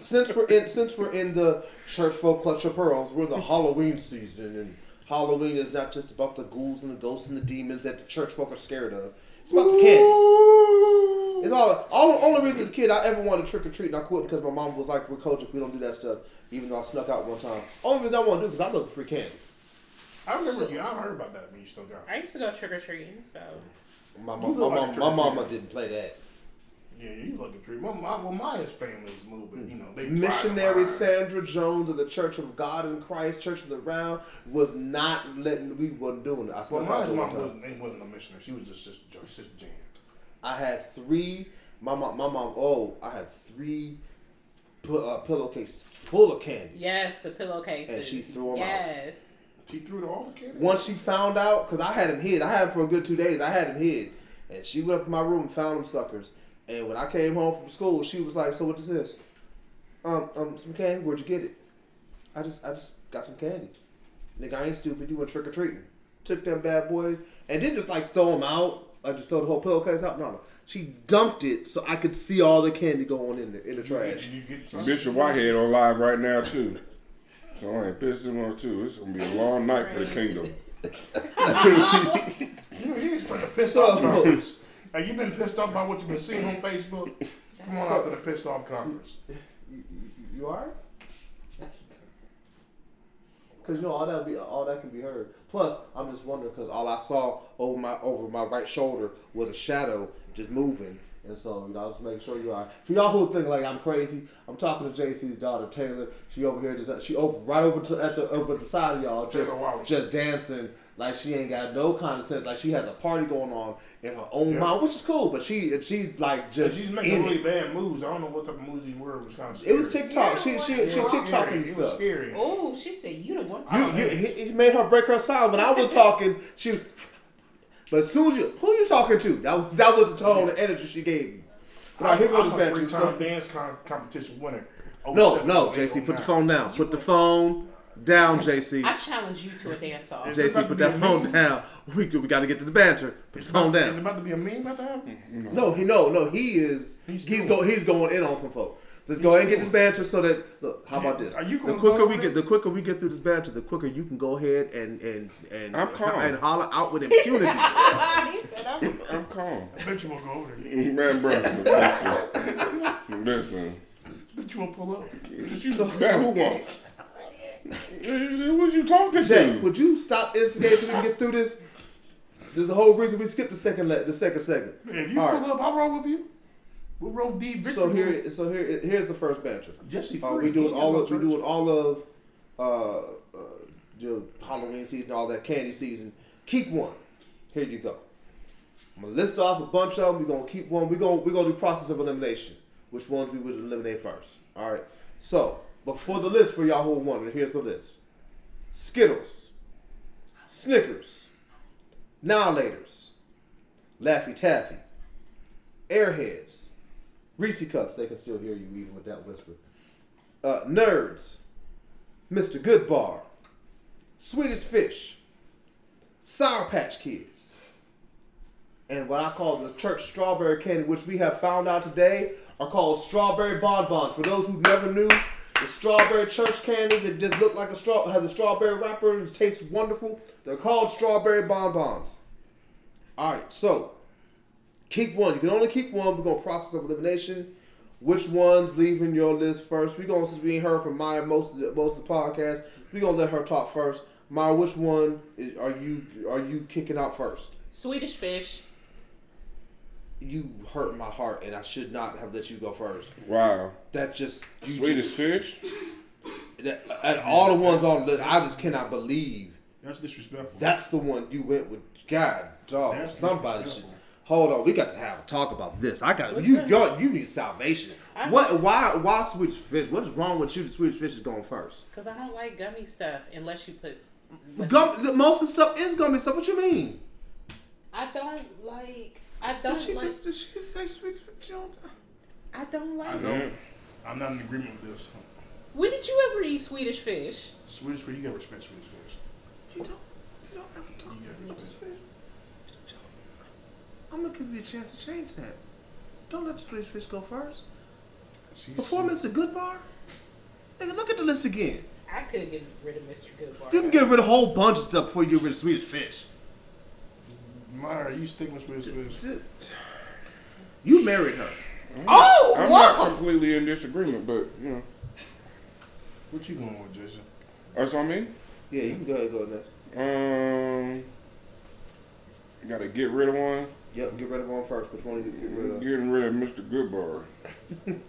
since we're in since we're in the church folk clutch of pearls, we're in the Halloween season, and Halloween is not just about the ghouls and the ghosts and the demons that the church folk are scared of. It's about the candy. It's all all the only reason as a kid I ever wanted to trick or treat and I couldn't because my mom was like, "We're coaching, we don't do that stuff." Even though I snuck out one time. Only reason I want to do because I love the free candy. I remember you. I heard about that when you still got. I used to go trick or treating, so My You mom, my, like mom, my mama didn't play that. Yeah, you look at tree. My, my, well, Maya's family is moving. You know, they Missionary Sandra Jones of the Church of God in Christ, Church of the Round, was not letting. We wasn't doing it. I Well, snuck Maya's mom wasn't, ain't- wasn't a missionary. She was just sister, Jo- sister Jan. I had three. My mom, my mom. Oh, I had three pi- uh, pillowcases full of candy. yes, the pillowcases. And she threw 'em out. yes. She threw the all the candy. Once she found out, because I had him hid. I had him for a good two days. I had him hid, and she went up to my room and found them suckers. And when I came home from school, she was like, "So what is this? Um, um, some candy. Where'd you get it? I just, I just got some candy. Nigga, I ain't stupid. You went trick or treating. Took them bad boys and didn't just like throw them out. I just throw the whole pillowcase out. No, no. She dumped it so I could see all the candy going in the in the trash. Did you? Bishop Whitehead on live right now too. So I ain't pissed him off too. It's gonna be a long night for the kingdom. You, you was putting a pissed So- off conference. Have you been pissed off by what you've been seeing on Facebook? Come on out to the pissed off conference. You, you are? Because you know all that be all that can be heard. Plus, I'm just wondering because all I saw over my over my right shoulder was a shadow just moving, and so you know I was making sure you are. For y'all who think like I'm crazy, I'm talking to JC's daughter Taylor. She over here just she over right over to at the over the side of y'all just just dancing like she ain't got no kind of sense. Like she has a party going on in her own Yeah. mind, which is cool. But she she like But just she's in making it. really bad moves. I don't know what type of moves these were. It was kind of It was TikTok. She she Yeah, she it TikToking scary. It was stuff. scary. Oh, she said you the one. You, don't you, know. he, he made her break her silence. When I was talking, she was. But as soon as you, who you talking to? That was that was the tone, the energy she gave me. But all right, here I'm goes a the three-time dance con- competition winner. No, 07, no, 08, JC, put the phone down. Put the phone down, JC. I challenge you to a dance off. Is it about JC, put that phone meme? down. We we got to get to the banter. Put It's the phone about, Is it about to be a meme about to happen? No, he no no he is He's he's doing go he's going in on some folk. Let's go ahead and get this banter so that look. How about this? Are you the gonna quicker we get, the quicker we get through this banter, the quicker you can go ahead and and and I'm calm. and holler out with impunity. he said, I'm I'm calm. I bet you won't go over there. Man, bro, listen. Listen. Bet you won't pull up. You, man, who won't? Who was you talking to? would you stop instigating so we can get through this? There's a whole reason we skipped the second le- the second segment. If you pull right. up, I'll roll with you. We'll roll deep. Victor So here, so here, here's the first banter. Jesse Uh, we doing all of we doing all of uh, uh, Halloween season, all that candy season. Keep one. Here you go. I'm gonna list off a bunch of them. We're gonna keep one. We're gonna we're gonna do process of elimination. Which ones we would eliminate first. All right. So before the list for y'all who are wondering, here's the list: Skittles, Snickers, Now-Laters, Laffy Taffy, Airheads, Reese Cups. They can still hear you even with that whisper. Uh, Nerds, Mr. Goodbar, Swedish Fish, Sour Patch Kids, and what I call the church strawberry candy, which we have found out today are called strawberry bonbons. For those who never knew, the strawberry church candies that just look like a straw has a strawberry wrapper and tastes wonderful. They're called strawberry bonbons. All right, so keep one. You can only keep one. We're gonna process of elimination. Which ones leaving your list first? We gonna since we ain't heard from Maya most of the most of the podcast, we gonna let her talk first. Maya, which one is, are you are you kicking out first? Swedish fish. You hurt my heart, and I should not have let you go first. Wow. That just you Swedish just, fish? that, and all the ones on the list, I just cannot believe That's disrespectful. that's the one you went with. God, dog, That's somebody should. Hold on, we got to have a talk about this. I got What's you. Y'all, you need salvation. I- What? Why? Why Swedish fish? What is wrong with you? The Swedish fish is going first. Because I don't like gummy stuff unless you put. s- Gum, the- most of the stuff is gummy stuff. What you mean? I don't like. I don't she, like. just, did she say Swedish fish? She don't- I don't like. I know. I'm not in agreement with this. When did you ever eat Swedish fish? Swedish fish, you gotta respect Swedish fish. You don't. You don't ever talk about this fish. I'm gonna give you a chance to change that. Don't let the Swedish fish go first. See, Before see- Mr. Goodbar? Nigga, look at the list again. I could get rid of Mr. Goodbar. You can get rid of a whole bunch of stuff before you get rid of Swedish fish. Myra, you sticking with Swedish fish? You married her. Oh, I'm what? not completely in disagreement, but, you know. What you going with, Jason? That's on me? Yeah, you can go ahead and go next. Um, gotta get rid of one. Yep, get rid of one first. Which one are you get rid of? Getting rid of Mr. Goodbar.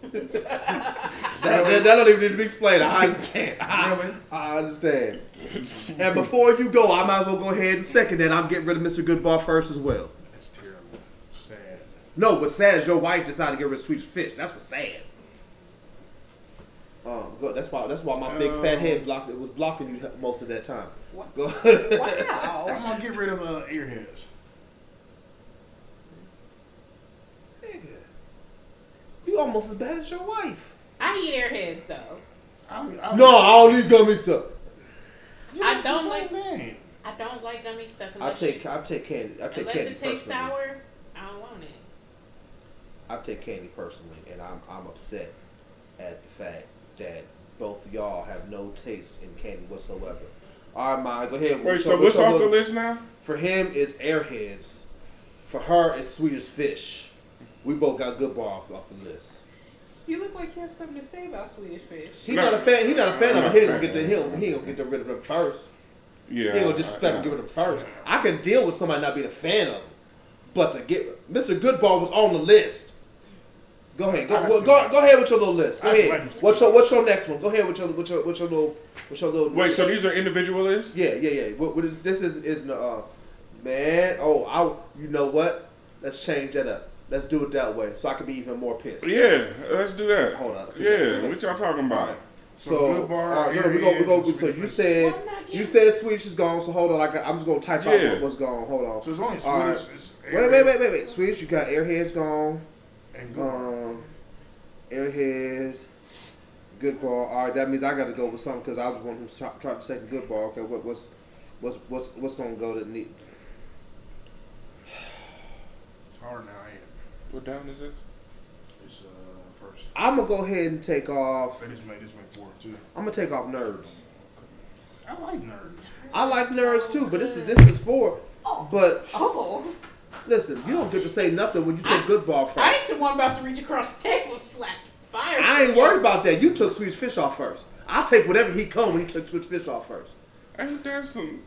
That, that, that don't even need to be explained. I understand. I, I understand. And before you go, I might as well go ahead and second that. I'm getting rid of Mr. Goodbar first as well. That's terrible. Sad. No, what's sad is your wife decided to get rid of Sweet fish. That's what's sad. Um, go, that's why that's why my big fat head blocked it was blocking you most of that time. What? Go. Wow. I'm gonna get rid of uh, airheads. Nigga, you almost as bad as your wife. I eat airheads though. I, I, No, I don't eat gummy stuff. Yeah, I don't like- thing. I don't like gummy stuff I unless take you, I take candy. I take unless candy it tastes personally. sour. I don't want it. I take candy personally, and I'm I'm upset at the fact that both of y'all have no taste in candy whatsoever. All right, Maya, go ahead. Wait, so what's off the list now? For him, it's Airheads. For her, it's Swedish Fish. We both got good bar off, off the list. You look like you have something to say about Swedish fish. He's No. not a fan. He not a fan I'm of not it. He a gonna get the he don't, he don't get the rid of them first. Yeah. He gonna disrespect and get rid of them first. I can deal with somebody not being a fan of him, but to get Mr. Goodbar was on the list. Go ahead, go, I go, go, ahead with your little list. Go I ahead. What's your what's your next one? Go ahead with your with your with your little with your little. Wait, so these are individual lists? Yeah, yeah, yeah. What, what is, this is is uh, man. Oh, I. You know what? Let's change that up. Let's do it that way, so I can be even more pissed. Yeah, let's do that. Hold on. Yeah, what y'all talking about? Alright. So So, Good Bar, all right, no, no, we go, we go. So you said Well, I'm not you said Swedish is gone. So hold on, I got, I'm just gonna type out Yeah. what, what's gone. Hold on. So it's only All right. Swedish. it's Wait, wait, wait, wait, wait. Swedish, you got Airheads gone. And Good Um, Airheads, Good Ball. All right, that means I got to go with something because I was one who tried tried to second Good Ball. Okay, what, what's what's what's what's gonna go to need? It's hard now. I ain't. What down is this? It's uh first. I'm gonna go ahead and take off. They just made this make four too. I'm gonna take off nerds. I like nerds. I like nerds too, but this is this is for. But Oh, listen, you don't get to say nothing when you take good ball first. I ain't the one about to reach across the table and slap fire. I ain't worried about that. You took Sweet Fish off first. I'll take whatever he come when you took Sweet Fish off first. Ain't that some?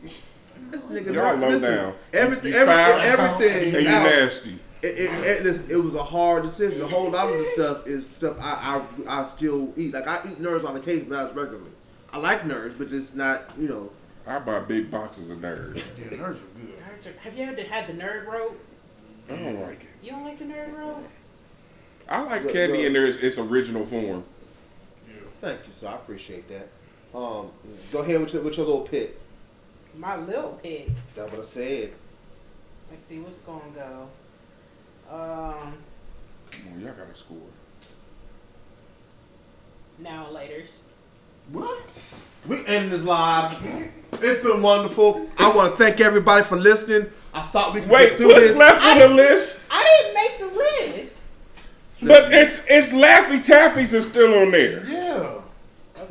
This nigga, Y'all low listen, down. Everything, You everything, everything. And you nasty. It, it, it, it was a hard decision. A whole lot of the stuff is stuff I, I I still eat. Like I eat nerds on occasion, but not as regularly. I like nerds, but just not you know. I buy big boxes of nerds. Yeah, nerds are good. Nerds are- Have you ever had the nerd rope? I don't like it. You don't like the nerd rope? I like Look, candy look. in there, its, its original form. Thank you, sir. I appreciate that. Um, go ahead with your with your little pick. My little pick. That's what I said. Let's see what's gonna go. Um, Come on, y'all gotta score. now later's. What? We end this live. It's been wonderful. I want to thank everybody for listening. I thought we could Wait, get through what's this. left on the list? I didn't make the list. But it's it's Laffy Taffies is still on there. Yeah.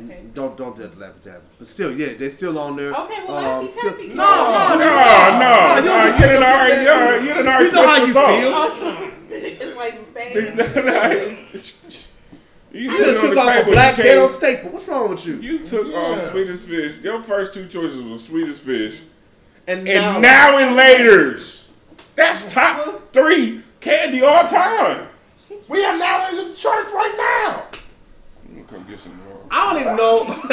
Okay. Don't don't do that to Laffy Taffy. But still, yeah, they're still on there. Okay, well, Um, Laffy still- Taffy can No, no, No, no, no, you no, don't you get didn't already, put that- you didn't already You know how you feel. Awesome. it's like spades. you You put done it on took the off a black you, ghetto staple. What's wrong with you? you took off Swedish Fish. Your first two choices were Swedish Fish, And and Now and Laters. That's top three candy all time. We have now in the church right now. I'm gonna come get some more. I don't even know.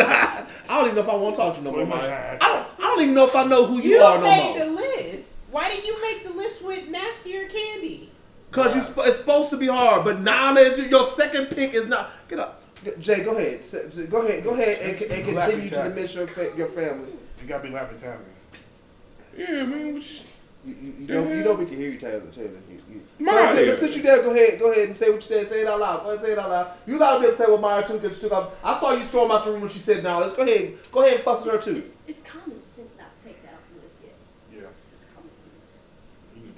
I don't even know if I want to talk to you no more. Well, my man. God. I don't. I don't even know if I know who you, You are no more. made the list. Why didn't you make the list with nastier candy? Cause you, sp- it's supposed to be hard, but now that your second pick is not. Get up, Jay. Go ahead. S- s- Go ahead. Go ahead and, and continue to diminish your, fa- your family. You gotta be laughing Taffy. Yeah, man. what You, you, you know, you know we can hear you, Taylor. Taylor. You, you. Maya. Go ahead, but since you there, go ahead. Go ahead and say what you said. Say it out loud. Go ahead, say it out loud. You allowed to be upset with Maya too because she took off. I saw you storm out the room when she said no. Let's go ahead. Go ahead and fuss with her too. It's, it's common sense not to take that off the list yet. Yeah. It's, it's common sense.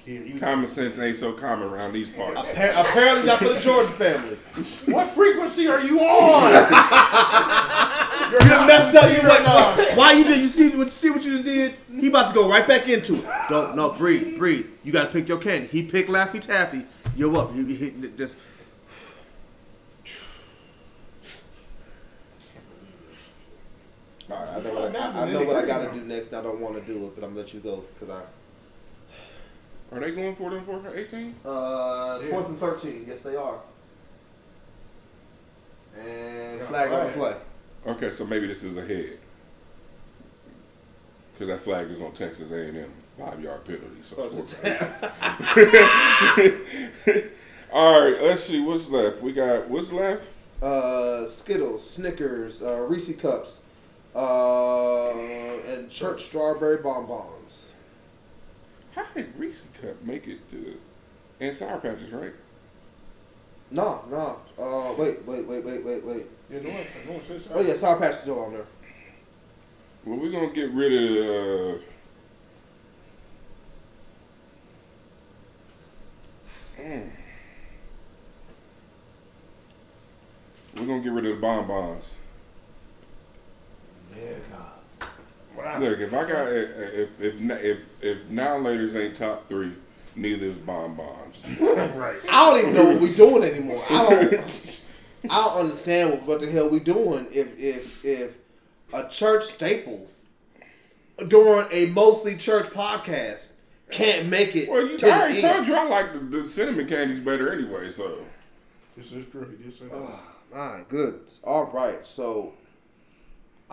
You can kill. You Common sense ain't so common around these parts. Appar- apparently not for the Jordan family. What frequency are you on? You're messed up. You right now. Why you did? You see what? See what you did? He about to go right back into it. Don't no breathe, breathe. You got to pick your candy. He picked Laffy Taffy. You're up. He, he, he just. All right, I know what I, I, I know what I got to do next. I don't want to do it, but I'm gonna let you go because I. Are they going for them for 18? Uh, fourth and thirteen. Yes, they are. And Yeah, flag on the play. Okay, so maybe this is ahead. Because that flag is on Texas A&M five yard penalty. So Oh, it's four- all right, let's see what's left. We got what's left. uh, Skittles, Snickers, uh, Reese cups, uh, and church strawberry bonbons. How did Reese Cup make it to and Sour Patches, right? No, no. Uh, wait, wait, wait, wait, wait, wait. Yeah, no one, no one says Oh yeah, Sour Patch is still on there. Well, we're gonna get rid of. Uh, mm. We're gonna get rid of the bonbons. Yeah, God. Wow. Look, if I got if if if if now later's ain't top three, neither is bonbons. right. I don't even know what we're doing anymore. I don't. I don't understand what, what the hell we doing if if if a church staple during a mostly church podcast can't make it. Well, you to the I already end. told you I like the, the cinnamon candies better anyway. So This is true. He did say that. Oh, my goodness. All right, so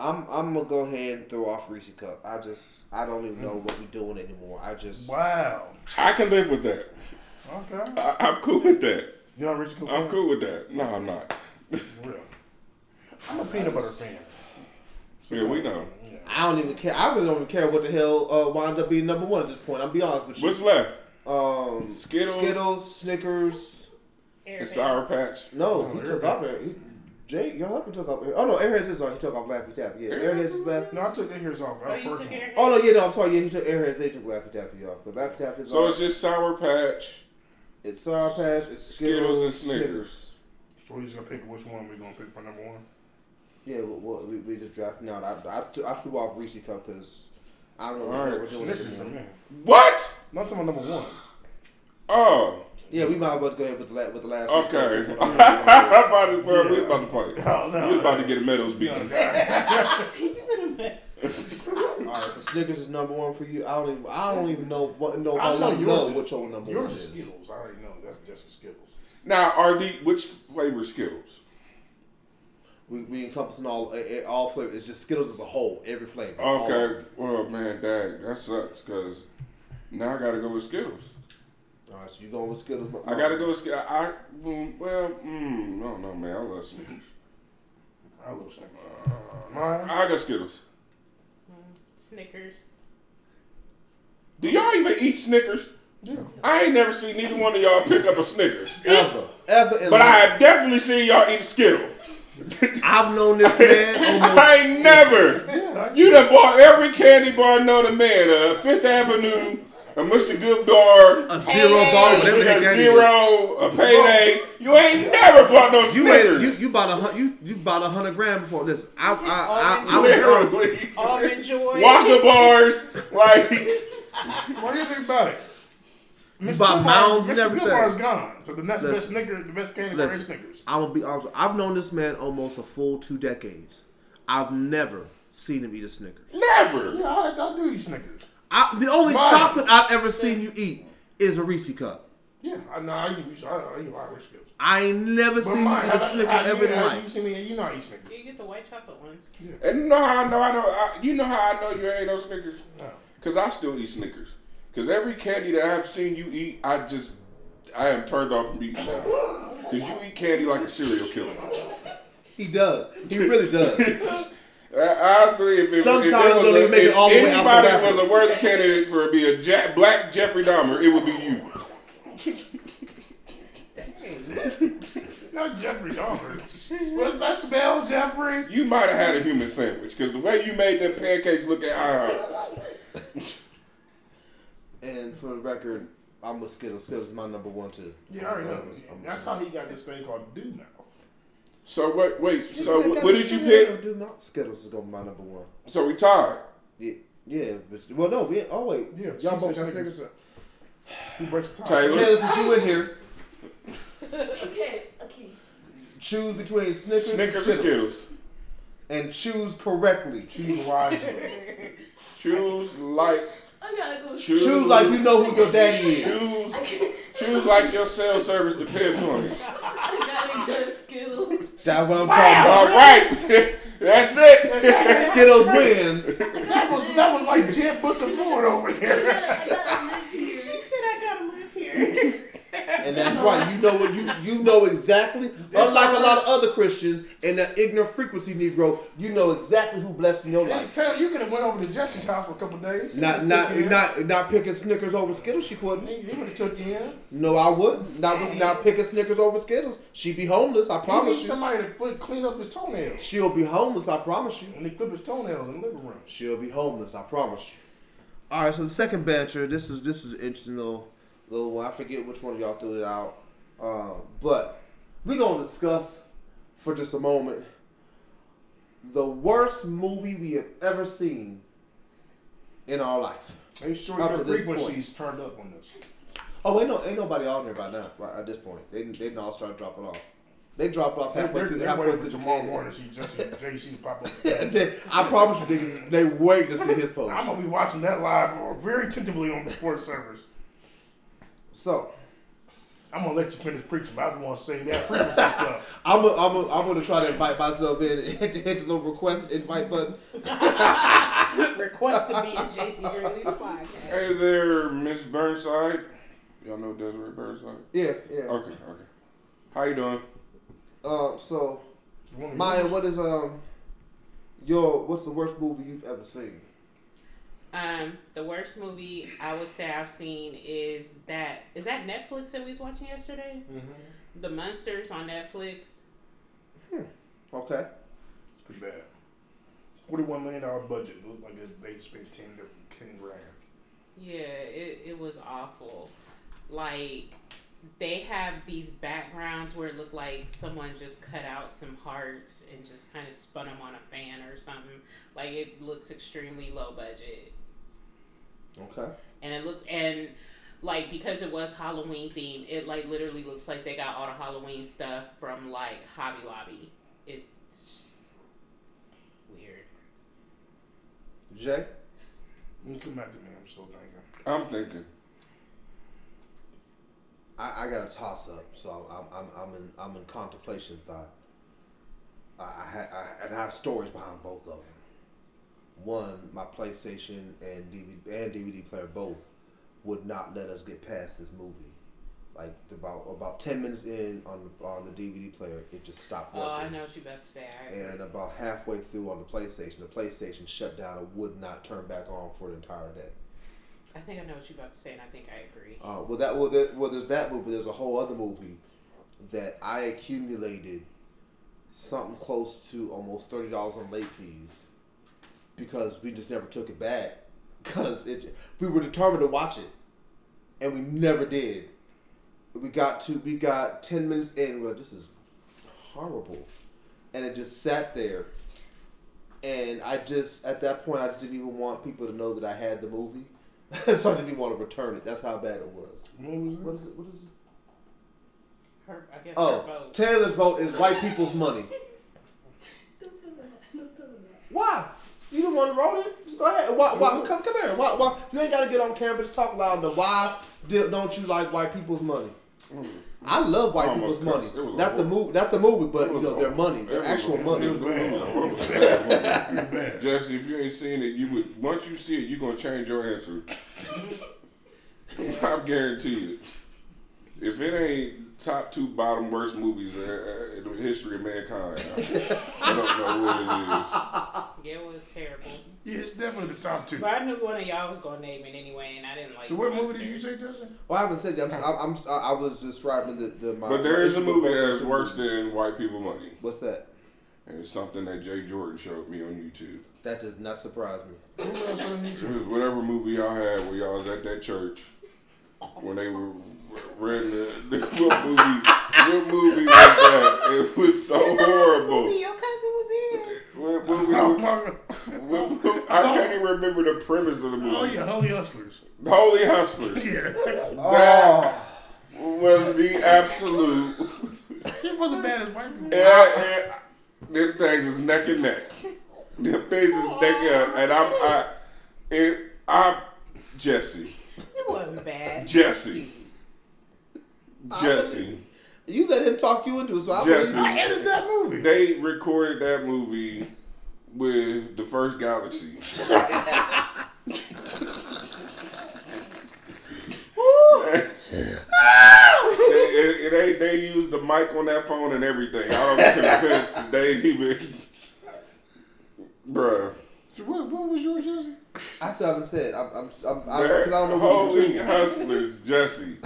I'm I'm gonna go ahead and throw off Reese Cup. I just I don't even know what we're doing anymore. I just Wow. I can live with that. Okay. I, I'm cool with that. You know, Richard I'm cool with that. No, I'm not. Real. I'm a peanut butter fan. Yeah, we know. I don't even care. I really don't even care what the hell uh, winds up being number one at this point. I'm be honest with you. What's left? um, Skittles? Skittles, Snickers. And Sour Patch. No, No, he took off. Air- He, Jay, your husband took off. Oh no, Airheads is on. He took off Laffy Taffy. Yeah, Airheads is left. No, I took the hairs off. Oh, you first took one. Oh no, yeah, no, I'm sorry. Yeah, he took Airheads. They took Laffy Taffy off. Because Laffy Taffy is So on. it's just Sour Patch. It's Sour Patch, it's Skittles, Skittles and Snickers. Snickers. So we just gonna pick which one we're gonna pick for number one. Yeah, well, well, we, we just drafted out. I, I, t- I flew off Reese Cup because I don't know what right, hell we're doing Snickers this for me. What? Not talking about number one. Oh, Yeah, we might as well go ahead with the, la- with the last okay. one. I'm about to, bro, we was about to fight. Oh, no. We was about to get a Meadows beat. He's in a mess. All right, so Snickers is number one for you. I don't even, I don't even know what know if I I, know want to yours know is- which your number one Yours is. is Skittles. I already know. That's just Skittles. Now, RD, which flavor Skittles? We, we encompassing all eh, eh, all flavors. It's just Skittles as a whole, every flavor. Okay. them. Well, man, dang, that sucks because now I gotta go with Skittles. All right, so you going with Skittles? I gotta go with Skittles. I mm, well, mm, no, no, man, I love Snickers. I love Snickers. Mine. I got Skittles. Snickers. Do y'all even eat Snickers? Yeah. I ain't never seen neither one of y'all pick up a Snickers. Ever, ever. In But I have definitely seen y'all eat a Skittle. I've known this man almost. I ain't never. Yeah. You done bought every candy bar known to man. Uh, Fifth Avenue, a Mr. Goodbar, a zero bar, whatever the a heck that is. zero, a payday. You ain't never bought no You ain't, Snickers. you you bought a hun- you you bought a hundred grand before this. I I I, I, was honest. Literally. Almond Joy. Wonka bars. Like, What do you think about it? Mr. bought Goodbar- mounds and Mr. everything. Goodbar's gone. So the next Listen. best Snickers, the best candy bar is Snickers. I'm gonna be honest. I've known this man almost a full two decades. I've never seen him eat a Snickers. never. Yeah, I, I do eat Snickers. I, the only Mine. chocolate I've ever seen you eat is a Reese cup. Yeah, I know. I eat. I, I eat a lot of Skittles. I ain't never But seen you eat a Snicker ever in you, life. You see me? You know I eat Snickers. You get the white chocolate ones. And you know how I know I know I, you know how I know you ain't no Snickers? No. Cause I still eat Snickers. Cause every candy that I've seen you eat, I just I am turned off from eating now. Cause you eat candy like a serial killer. He does. He really does. I, I agree. If, if, Sometimes if, there was don't a, make it if all the way the anybody was a worthy candidate for be a Jack, black Jeffrey Dahmer, it would be you. Not Jeffrey Dahmer. What's that spell, Jeffrey? You might have had a human sandwich because the way you made them pancakes look at IHOP. and for the record, I'm with Skittles. Skittles is my number one too. Yeah, I already know. That's how he got this thing called Do Mouth. So wait, wait. So Yeah, what, what did you yeah, pick? do not- Skittles is gonna be my number one. So we tied. Yeah, yeah. But, well, no, we. Oh wait, Yeah, y'all both said got Snickers. Snickers. Who breaks the tie? Taylor. Taylor, since you in here, Okay, okay. choose between Snickers, Snickers and and Skittles, Skittles. and choose correctly. Choose wisely. Choose like I gotta go. choose, Choose like you know who your daddy is. choose choose like your cell service depends on it. I gotta go Skittles. That's what I'm talking All about. right, that's it. Skittles wins. that was that was like Jeb Buster Ford over here. I gotta live She said I gotta live here. And that's right. You know what you you know exactly. Unlike a lot of other Christians and that ignorant frequency Negro, you know exactly who blessed in your life. Taylor, you could have went over to Jesse's house for a couple days. Not not not not picking Snickers over Skittles. She couldn't. He, he would have took you in. No, I wouldn't. Not was not picking Snickers over Skittles. She'd be homeless. I promise you. somebody to clean up his toenails. She'll be homeless. I promise you. And he clip his toenails in the living room. She'll be homeless. I promise you. All right. So the second banter. This is this is an interesting little little one. I forget which one of y'all threw it out. Uh, but we're gonna discuss for just a moment the worst movie we have ever seen in our life. Make sure Up your frequencies turned up on this. Oh, ain't no ain't nobody on there by now. Right at this point, they they didn't all start dropping off. They dropped off halfway they're, through. they're halfway waiting through tomorrow morning to see Jesse JC pop up. They- I promise you, niggas, they wait to see his post. I'm gonna be watching that live or very attentively on the the service. So I'm gonna let you finish preaching, but I just want to say that frequency stuff. I'm a, I'm a, I'm gonna try to invite myself in and hit the, hit the little request invite button. Request to be in JC Gurley's podcast. Hey there, Miss Burnside. Y'all know Desiree Burnside? Yeah, yeah. Okay, okay. How you doing? Um, so You want me to- Maya, what is um your what's the worst movie you've ever seen? Um, the worst movie I would say I've seen is that is that Netflix that we was watching yesterday? The Monsters on Netflix. Hmm. Okay. It's pretty bad. Forty-one million dollar budget. It looked like they spent ten to ten grand. Yeah, it, it was awful. Like they have these backgrounds where it looked like someone just cut out some hearts and just kind of spun them on a fan or something. Like it looks extremely low budget, Okay. and it looks and like because it was Halloween themed, it like literally looks like they got all the Halloween stuff from like Hobby Lobby. It's weird. Jay. You come back to me. I'm still thinking. I'm thinking. I, I got a toss up, so I'm I'm I'm in I'm in contemplation thought. I I, I and I have stories behind both of them. One, my PlayStation and DVD and DVD player both would not let us get past this movie. Like about about ten minutes in on the on the DVD player, it just stopped working. Oh. I know what you about to say. And about halfway through on the PlayStation, the PlayStation shut down and would not turn back on for the entire day. I think I know what you're about to say, and I think I agree. Uh, well, that well, there, well, there's that movie. There's a whole other movie that I accumulated something close to almost thirty dollars on late fees because we just never took it back because it we were determined to watch it and we never did. We got to we got ten minutes in. We're like, this is horrible, and it just sat there. And I just at that point I just didn't even want people to know that I had the movie, so I didn't even want to return it. That's how bad it was. What was What it? is it? What is it? Her, I guess her Oh, vote. Taylor's vote is white people's money. Don't tell them that. Don't tell them that. Why? You the one who wrote it. Just go ahead. Why? why come, come here. Why, why? You ain't got to get on camera. Just talk loud. But why don't you like white people's money? I love white almost people's money. cursed. It Not the movie. Not the movie, but you know a- their money, their it actual it money. It was bad. It was bad. Jesse, if you ain't seen it, you would once you see it, you are gonna change your answer. I guarantee it. If it ain't top two bottom worst movies uh, uh, in the history of mankind, I, I don't know what it is. Yeah, it was terrible. Yeah, it's definitely the top two. But I knew one of y'all was gonna name it anyway, and I didn't like. So what movie did you say, Justin? Well, I haven't said that. I'm, I'm, I I was describing the, the it my. But there my is a movie that's worse movies. than White People Money, What's that? and it's something that Jay Jordan showed me on YouTube. That does not surprise me. Who else It was whatever movie y'all had where y'all was at that church when they were reading the, the what movie what movie was that? It was so horrible. Movie, your cousin was in. What movie was, what movie- I can't even remember the premise of the movie. oh yeah, Holy Hustlers. Holy Hustlers. Yeah, Oh, was the absolute it wasn't bad as white people. yeah, yeah, them things is neck and neck. Them things is neck and neck. And I'm I it I'm Jesse. It wasn't bad. Jesse. Jesse. you let him talk you into it, so I Jesse. I edited that movie. They recorded that movie with the first Galaxy. they, they, they used the mic on that phone and everything. I don't convinced that they even, bruh. So what, what was yours, Jesse? I still haven't said. I'm, I'm, I'm, I, That cause I don't know what you're Hustlers, Jesse.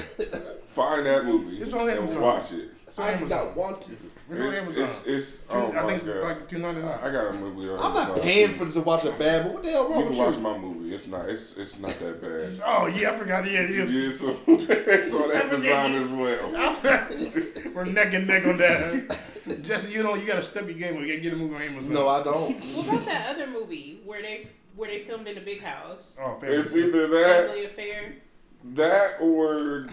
Find that movie It's on and Amazon. watch it. It's on I do Amazon. not want to. It's on It- Amazon. It's, it's, Two- oh I my think it's God. like two ninety nine. I got a movie on I'm not Amazon, paying too. for to watch a bad movie. What the hell You wrong can with watch you? my movie. It's not. It's it's not that bad. Oh yeah, I forgot. Yeah, it is. Yeah, so it's on Amazon as well. We're neck and neck on that. Jesse, you know you gotta step your game. We gotta get a movie on Amazon. No, I don't. What about that other movie where they where they filmed in a big house? Oh, fair. It's either that, Family Affair. that, or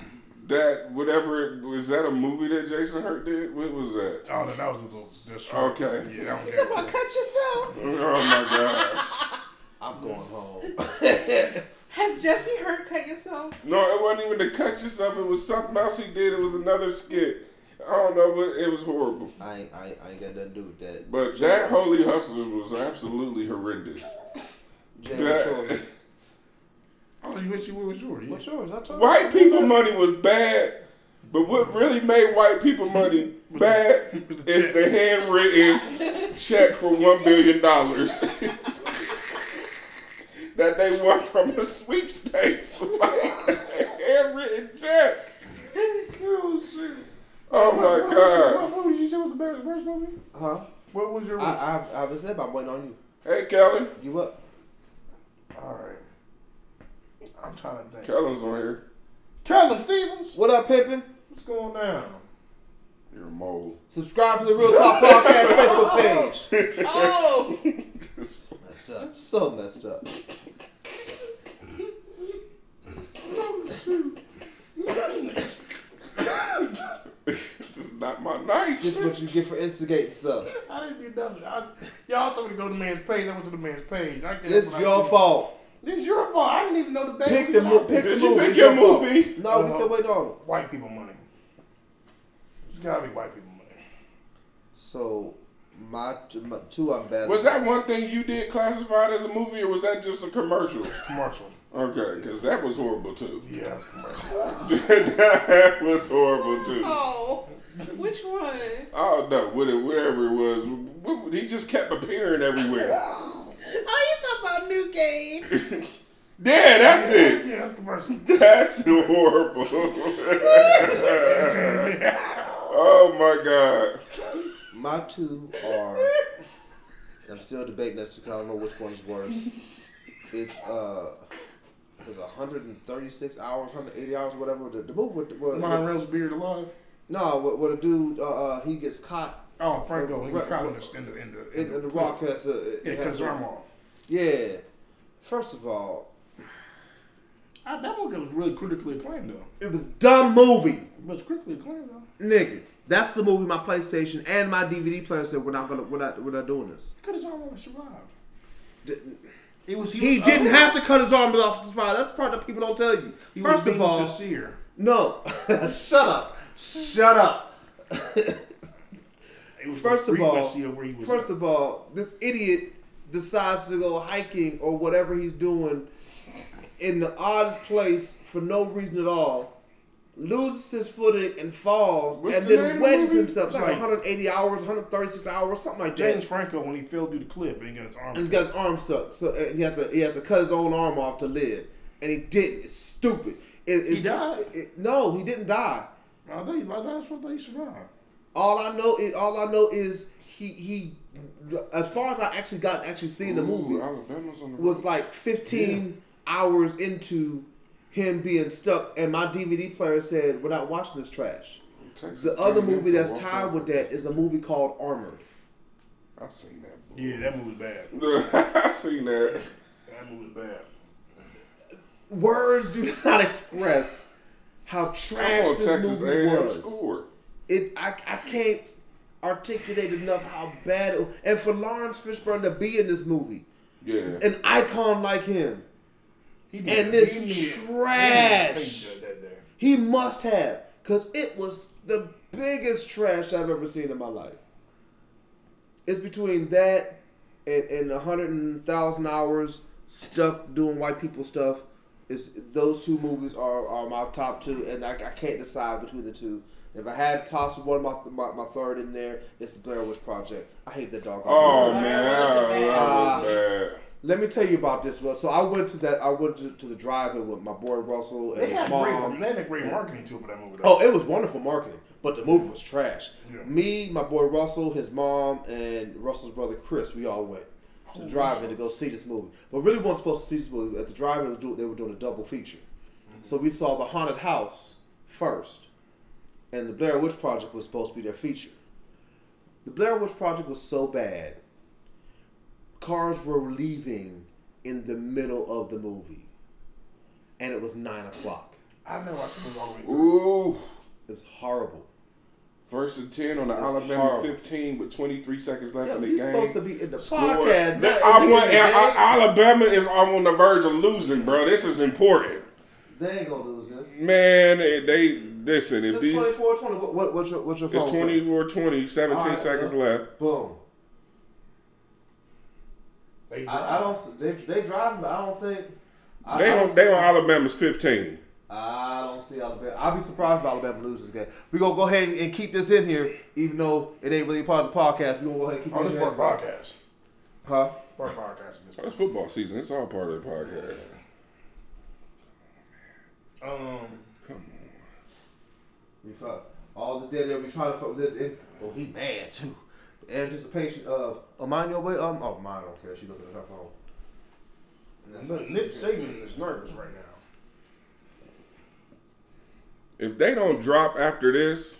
that. Whatever. Was that a movie that Jason Hurt did? What was that? Oh, no, that was a little. That's short. Okay. Yeah, that was You talking about cut yourself? Oh my gosh. I'm going home. Has Jesse Hurt cut yourself? No, it wasn't even to cut yourself. It was something else he did. It was another skit. I don't know, but it was horrible. I ain't, I ain't, I ain't got nothing to do with that. But that Holy Hustlers was absolutely horrendous. Jay, That- what's yours? Oh, you wish you what was yours? What's yours? I told White you. people money was bad, but what really made white people money bad the is the handwritten check for one billion dollars that they won from a sweepstakes. Like a handwritten check. Oh shit! Oh my what, god! What, what was you say was the best, worst movie? Huh? What was your? I, I, I haven't said, but I'm waiting on you. Hey, Kellen. You up? All right. I'm trying to think. Kellen's on here. Kellen Stevens. What up, pimpin'? What's going down? You're a mole. Subscribe to the Real Talk Podcast Facebook page. Oh, So Messed up. So messed up. this is not my night. Just what you get for instigating stuff. I didn't do nothing. I, y'all told me to go to the man's page. I went to the man's page. I guess It's when your did- fault. It's your fault. I didn't even know the baby. Pick was the mo- pick there. the Did you movie. pick It's your fault. movie? No, we still waiting on it. White people money. It's gotta be white people money. So my, my two I'm bad. Was that one thing you did classified as a movie, or was that just a commercial? Commercial. Okay, because that was horrible too. Yeah, it's commercial. that was horrible too. oh, which one? Oh no, whatever, whatever it was, w- w- he just kept appearing everywhere. Oh, you talking about New Game? Yeah, that's it. Yeah, that's commercial. That's horrible. oh my god. My two are. I'm still debating this because I don't know which one is worse. It's uh, it's 136 hours, 180 hours, whatever. The, the movie with, with, Ryan with Reynolds beard alive. no, with, with a dude, uh, uh, he gets caught Oh, Franco. He was Right, caught in the in the in in, the rock has a, Yeah, it has arm off. Yeah. First of all, Ah, that movie was really critically acclaimed though. it was a dumb movie, It was critically acclaimed though. nigga. That's the movie my PlayStation and my DVD player said we're not gonna we're not we're not doing this. Cut his arm off and survived. D- It was He was- didn't have to cut his arm off to survive. That's the part that people don't tell you. He First of all, sincere. no. Shut up. Shut up. It First of all, of he First at. of all, this idiot decides to go hiking or whatever he's doing in the oddest place for no reason at all, loses his footing and falls, What's and the then of the wedges himself. It's like, Like- 180 hours, 136 hours, something like James that. James Franco when he fell through the cliff and he got his arm. And he cut. got his arm stuck, so and he has to he has to cut his own arm off to live, and he didn't. It's stupid. It, it's, died? it- it- no, he didn't die. I think like that's what they survived. All I know is all I know is he he. As far as I actually got actually seeing the movie, Alabama's the was like 15 hours into him being stuck, and my DVD player said, "We're not watching this trash." Texas The other movie that's tied Walker. with that is a movie called Armored. I've seen that. Yeah, that movie was bad. I've seen that. That movie was bad. Words do not express how Come trash on, this Texas movie A&M was. scored. It I, I can't articulate enough how bad it, and for Laurence Fishburne to be in this movie, Yeah. an icon like him, He And this he needed- trash. he needed that day. He must have, because it was the biggest trash I've ever seen in my life. It's between that and, and a hundred and thousand hours stuck doing white people stuff. Is those two movies are, are my top two, and I, I can't decide between the two. If I had to toss one of my, my, my third in there, it's the Blair Witch Project. I hate that dog. Oh uh, That man, wasn't that was bad. Let me tell you about this Well, So I went to that. I went to, to the drive-in with my boy Russell and They his had mom. great, they had great marketing too for that movie. Oh, it was wonderful marketing, but the movie was trash. Yeah. Me, my boy Russell, his mom, and Russell's brother Chris, we all went to the drive-in to go see this movie. But really weren't supposed to see this movie. At the drive-in, they were doing- they were doing a double feature. Mm-hmm. So we saw the haunted house first, and the Blair Witch Project was supposed to be their feature. The Blair Witch Project was so bad. Cars were leaving in the middle of the movie, and it was nine o'clock. I've never watched the movie all the way. Ooh. It was horrible. First and ten on the Alabama horrible. 15 with 23 seconds left Yeah, in the you're game. supposed to be in the Score. podcast. That- not I in want, the game. I- Alabama is on the verge of losing, bro. This is important. They ain't gonna lose this. Man, they, they listen. If It's these 24 20. What, what, what's your, what's your phone? it's say? 24 20, 17 All right, seconds yeah. left. Boom. They I, I don't. They they driving, but I don't think. I, They I don't they on Alabama's 15. I don't see Alabama. I'll be surprised if Alabama loses this game. We gonna go ahead and, and keep this in here, even though it ain't really part of the podcast. We gonna go ahead and keep Oh, it this in is part here. of the podcast. Huh? Part of podcast. This It's football season. It's all part of the podcast. Um, Come on. We fuck. All this dead there. We trying to fuck with this. And, oh, he mad too. Anticipation of. Oh, mind your way. Um. Oh, mine don't care. She looking at her phone. And look, Nick Saban is nervous right now. If they don't drop after this,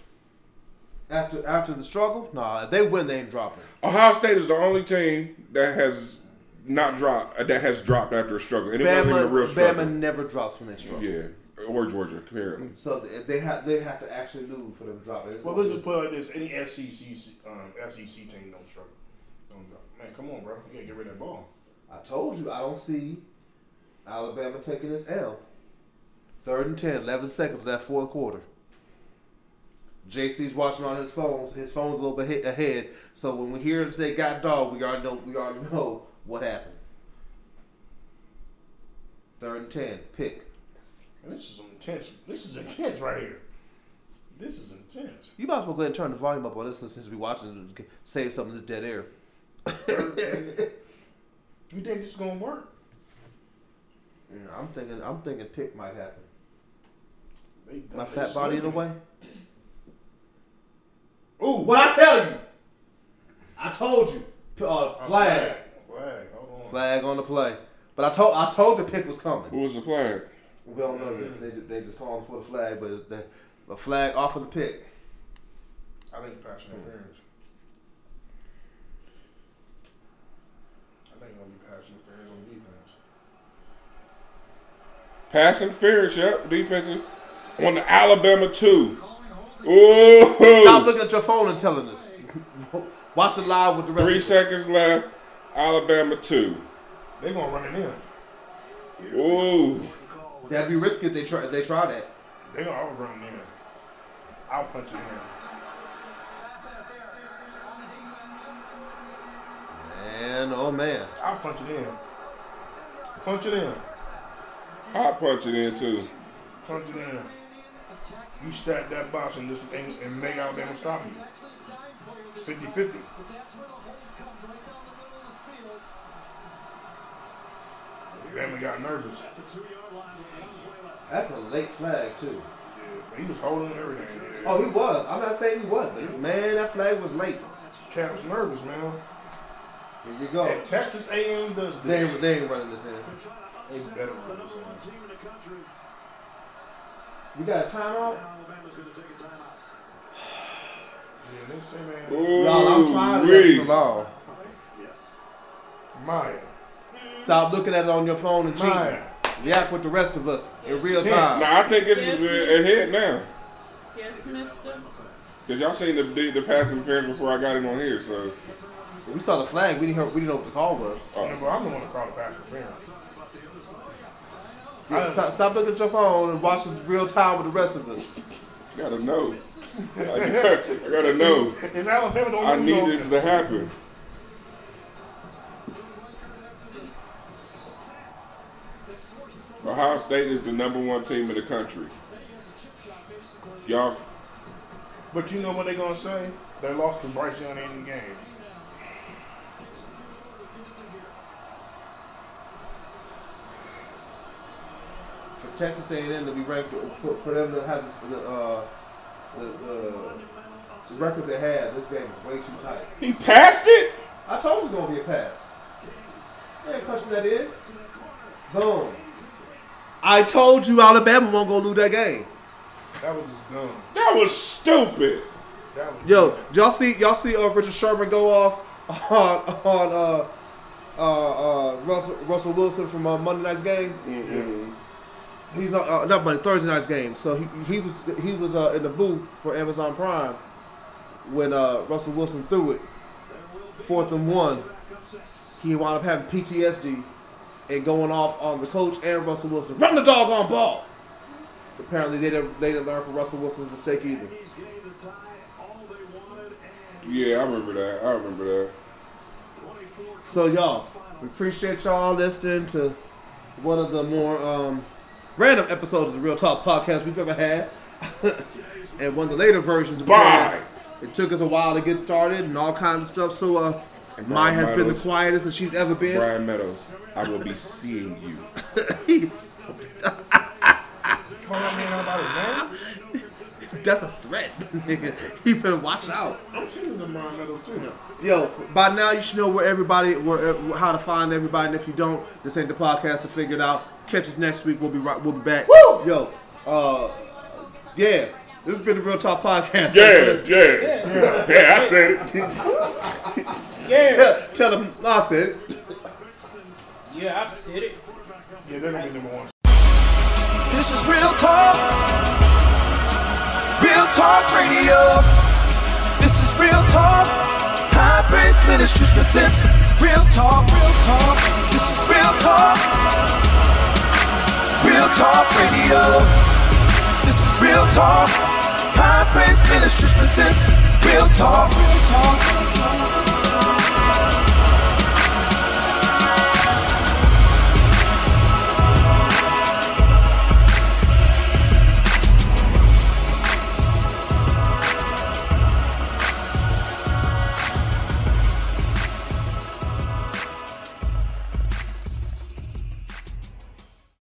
After after the struggle, nah. If they win, they ain't dropping. Ohio State is the only team that has not dropped uh, that has dropped after a struggle, and it wasn't even a real struggle. Bama never drops when they struggle. Yeah, or Georgia, apparently. So they- they have they have to actually lose for them to drop it. Well, let's just put it like this: any SEC um, SEC team don't struggle. Don't drop. Man, come on, bro. You gotta get rid of that ball. I told you I don't see Alabama taking this L. Third and 10, 11 seconds of that fourth quarter. JC's watching on his phone. His phone's a little bit ahead. So when we hear him say "got dog," we already know we already know what happened. Third and ten, pick. And this is intense. This is intense right here. This is intense. You might as well go ahead and turn the volume up on this since we watching it, save some of this dead air. You think this is gonna work? I'm thinking. I'm thinking pick might happen. My they fat body in the way. Ooh, What I tell you? I told you. Uh, A flag. Flag. Hold on. Flag on the play. But I told I told the pick was coming. Who was the flag? We don't know yet. They, they just calling for the flag, but the, a flag off of the pick. I think pass interference. Hmm. I think gonna be pass interference on defense. Pass interference, yep, defensive. On the Alabama two. Ooh. Stop looking at your phone and telling us. Watch it live with the rest. Three of us. seconds left. Alabama two. They gonna run it in. Ooh. That'd be risky if they try. If they try that. They gonna all run it in. I'll punch it in. Man, oh man. I'll punch it in. Punch it in. I'll punch it in too. Punch it in. You stack that box and just and, and make Alabama stop you. It's 50 50. Bama got nervous. That's a late flag too. Yeah, but he was holding everything. Yeah. Oh, he was. I'm not saying he wasn't, but man, that flag was late. Cap's nervous, man. Here you go. And Texas A&M does They this. ain't, they ain't running this in. They better run this in. We got a timeout. Yeah, they say, man, Ooh. Y'all, I'm trying to wee. let along. Maya, Stop looking at it on your phone and cheating. Maya. React with the rest of us in real time. Now I think this is a- ahead now. Yes, mister. Cause y'all seen the the, the pass interference before I got him on here, so We saw the flag. We didn't hear, we didn't know what the call was. oh. But I'm the one to call the pass interference. Yeah, stop, stop looking at your phone and watch it real time with the rest of us. I gotta know. I gotta, I gotta know. Is Alabama the only I need this to happen. Ohio State is the number one team in the country. Y'all, But you know what they're gonna say? They lost because Bryce Young in the game. For Texas A&M to be ranked, for, for them to have this, the, uh, the, the, the record they had, this game is way too tight. he passed it. I told you it was gonna be a pass. They ain't punching that in. Boom. I told you Alabama won't go lose that game. That was just dumb. That was stupid. That was Yo, dumb. did y'all see y'all see uh, Richard Sherman go off on on uh, uh, uh, Russell Russell Wilson from uh, Monday night's game? Mm-mm. He's uh, uh, not Monday Thursday night's game. So he, he was he was uh, in the booth for Amazon Prime when uh, Russell Wilson threw it fourth and one. He wound up having PTSD and going off on the coach and Russell Wilson. Run the dog on ball. Apparently they didn't they didn't learn from Russell Wilson's mistake either. Yeah, I remember that. I remember that. So y'all, we appreciate y'all listening to one of the more um, random episodes of the Real Talk podcast we've ever had, and one of the later versions. Bye. It took us a while to get started and all kinds of stuff. So uh, Maya has been the quietest that she's ever been. Brian Meadows, I will be seeing you. He's- Call that man out about his name? That's a threat. nigga. you better watch out. I'm shooting the Brian Meadows too. Yo, by now you should know where everybody, where uh, how to find everybody. And if you don't, this ain't the podcast to figure it out. Catch us next week. We'll be right. We'll be back. Woo! Yo, uh, Yeah, this has been the Real Talk podcast. Yeah, yeah, yeah. I said it. Yeah. Tell, tell them I said it. Yeah, I've said it. Yeah, they're gonna be number one. This is real talk. Real talk radio. This is real talk. High Praise Ministries presents real talk. Real talk. This is real talk. Real talk radio. This is real talk. High Praise Ministries presents real talk. Real talk.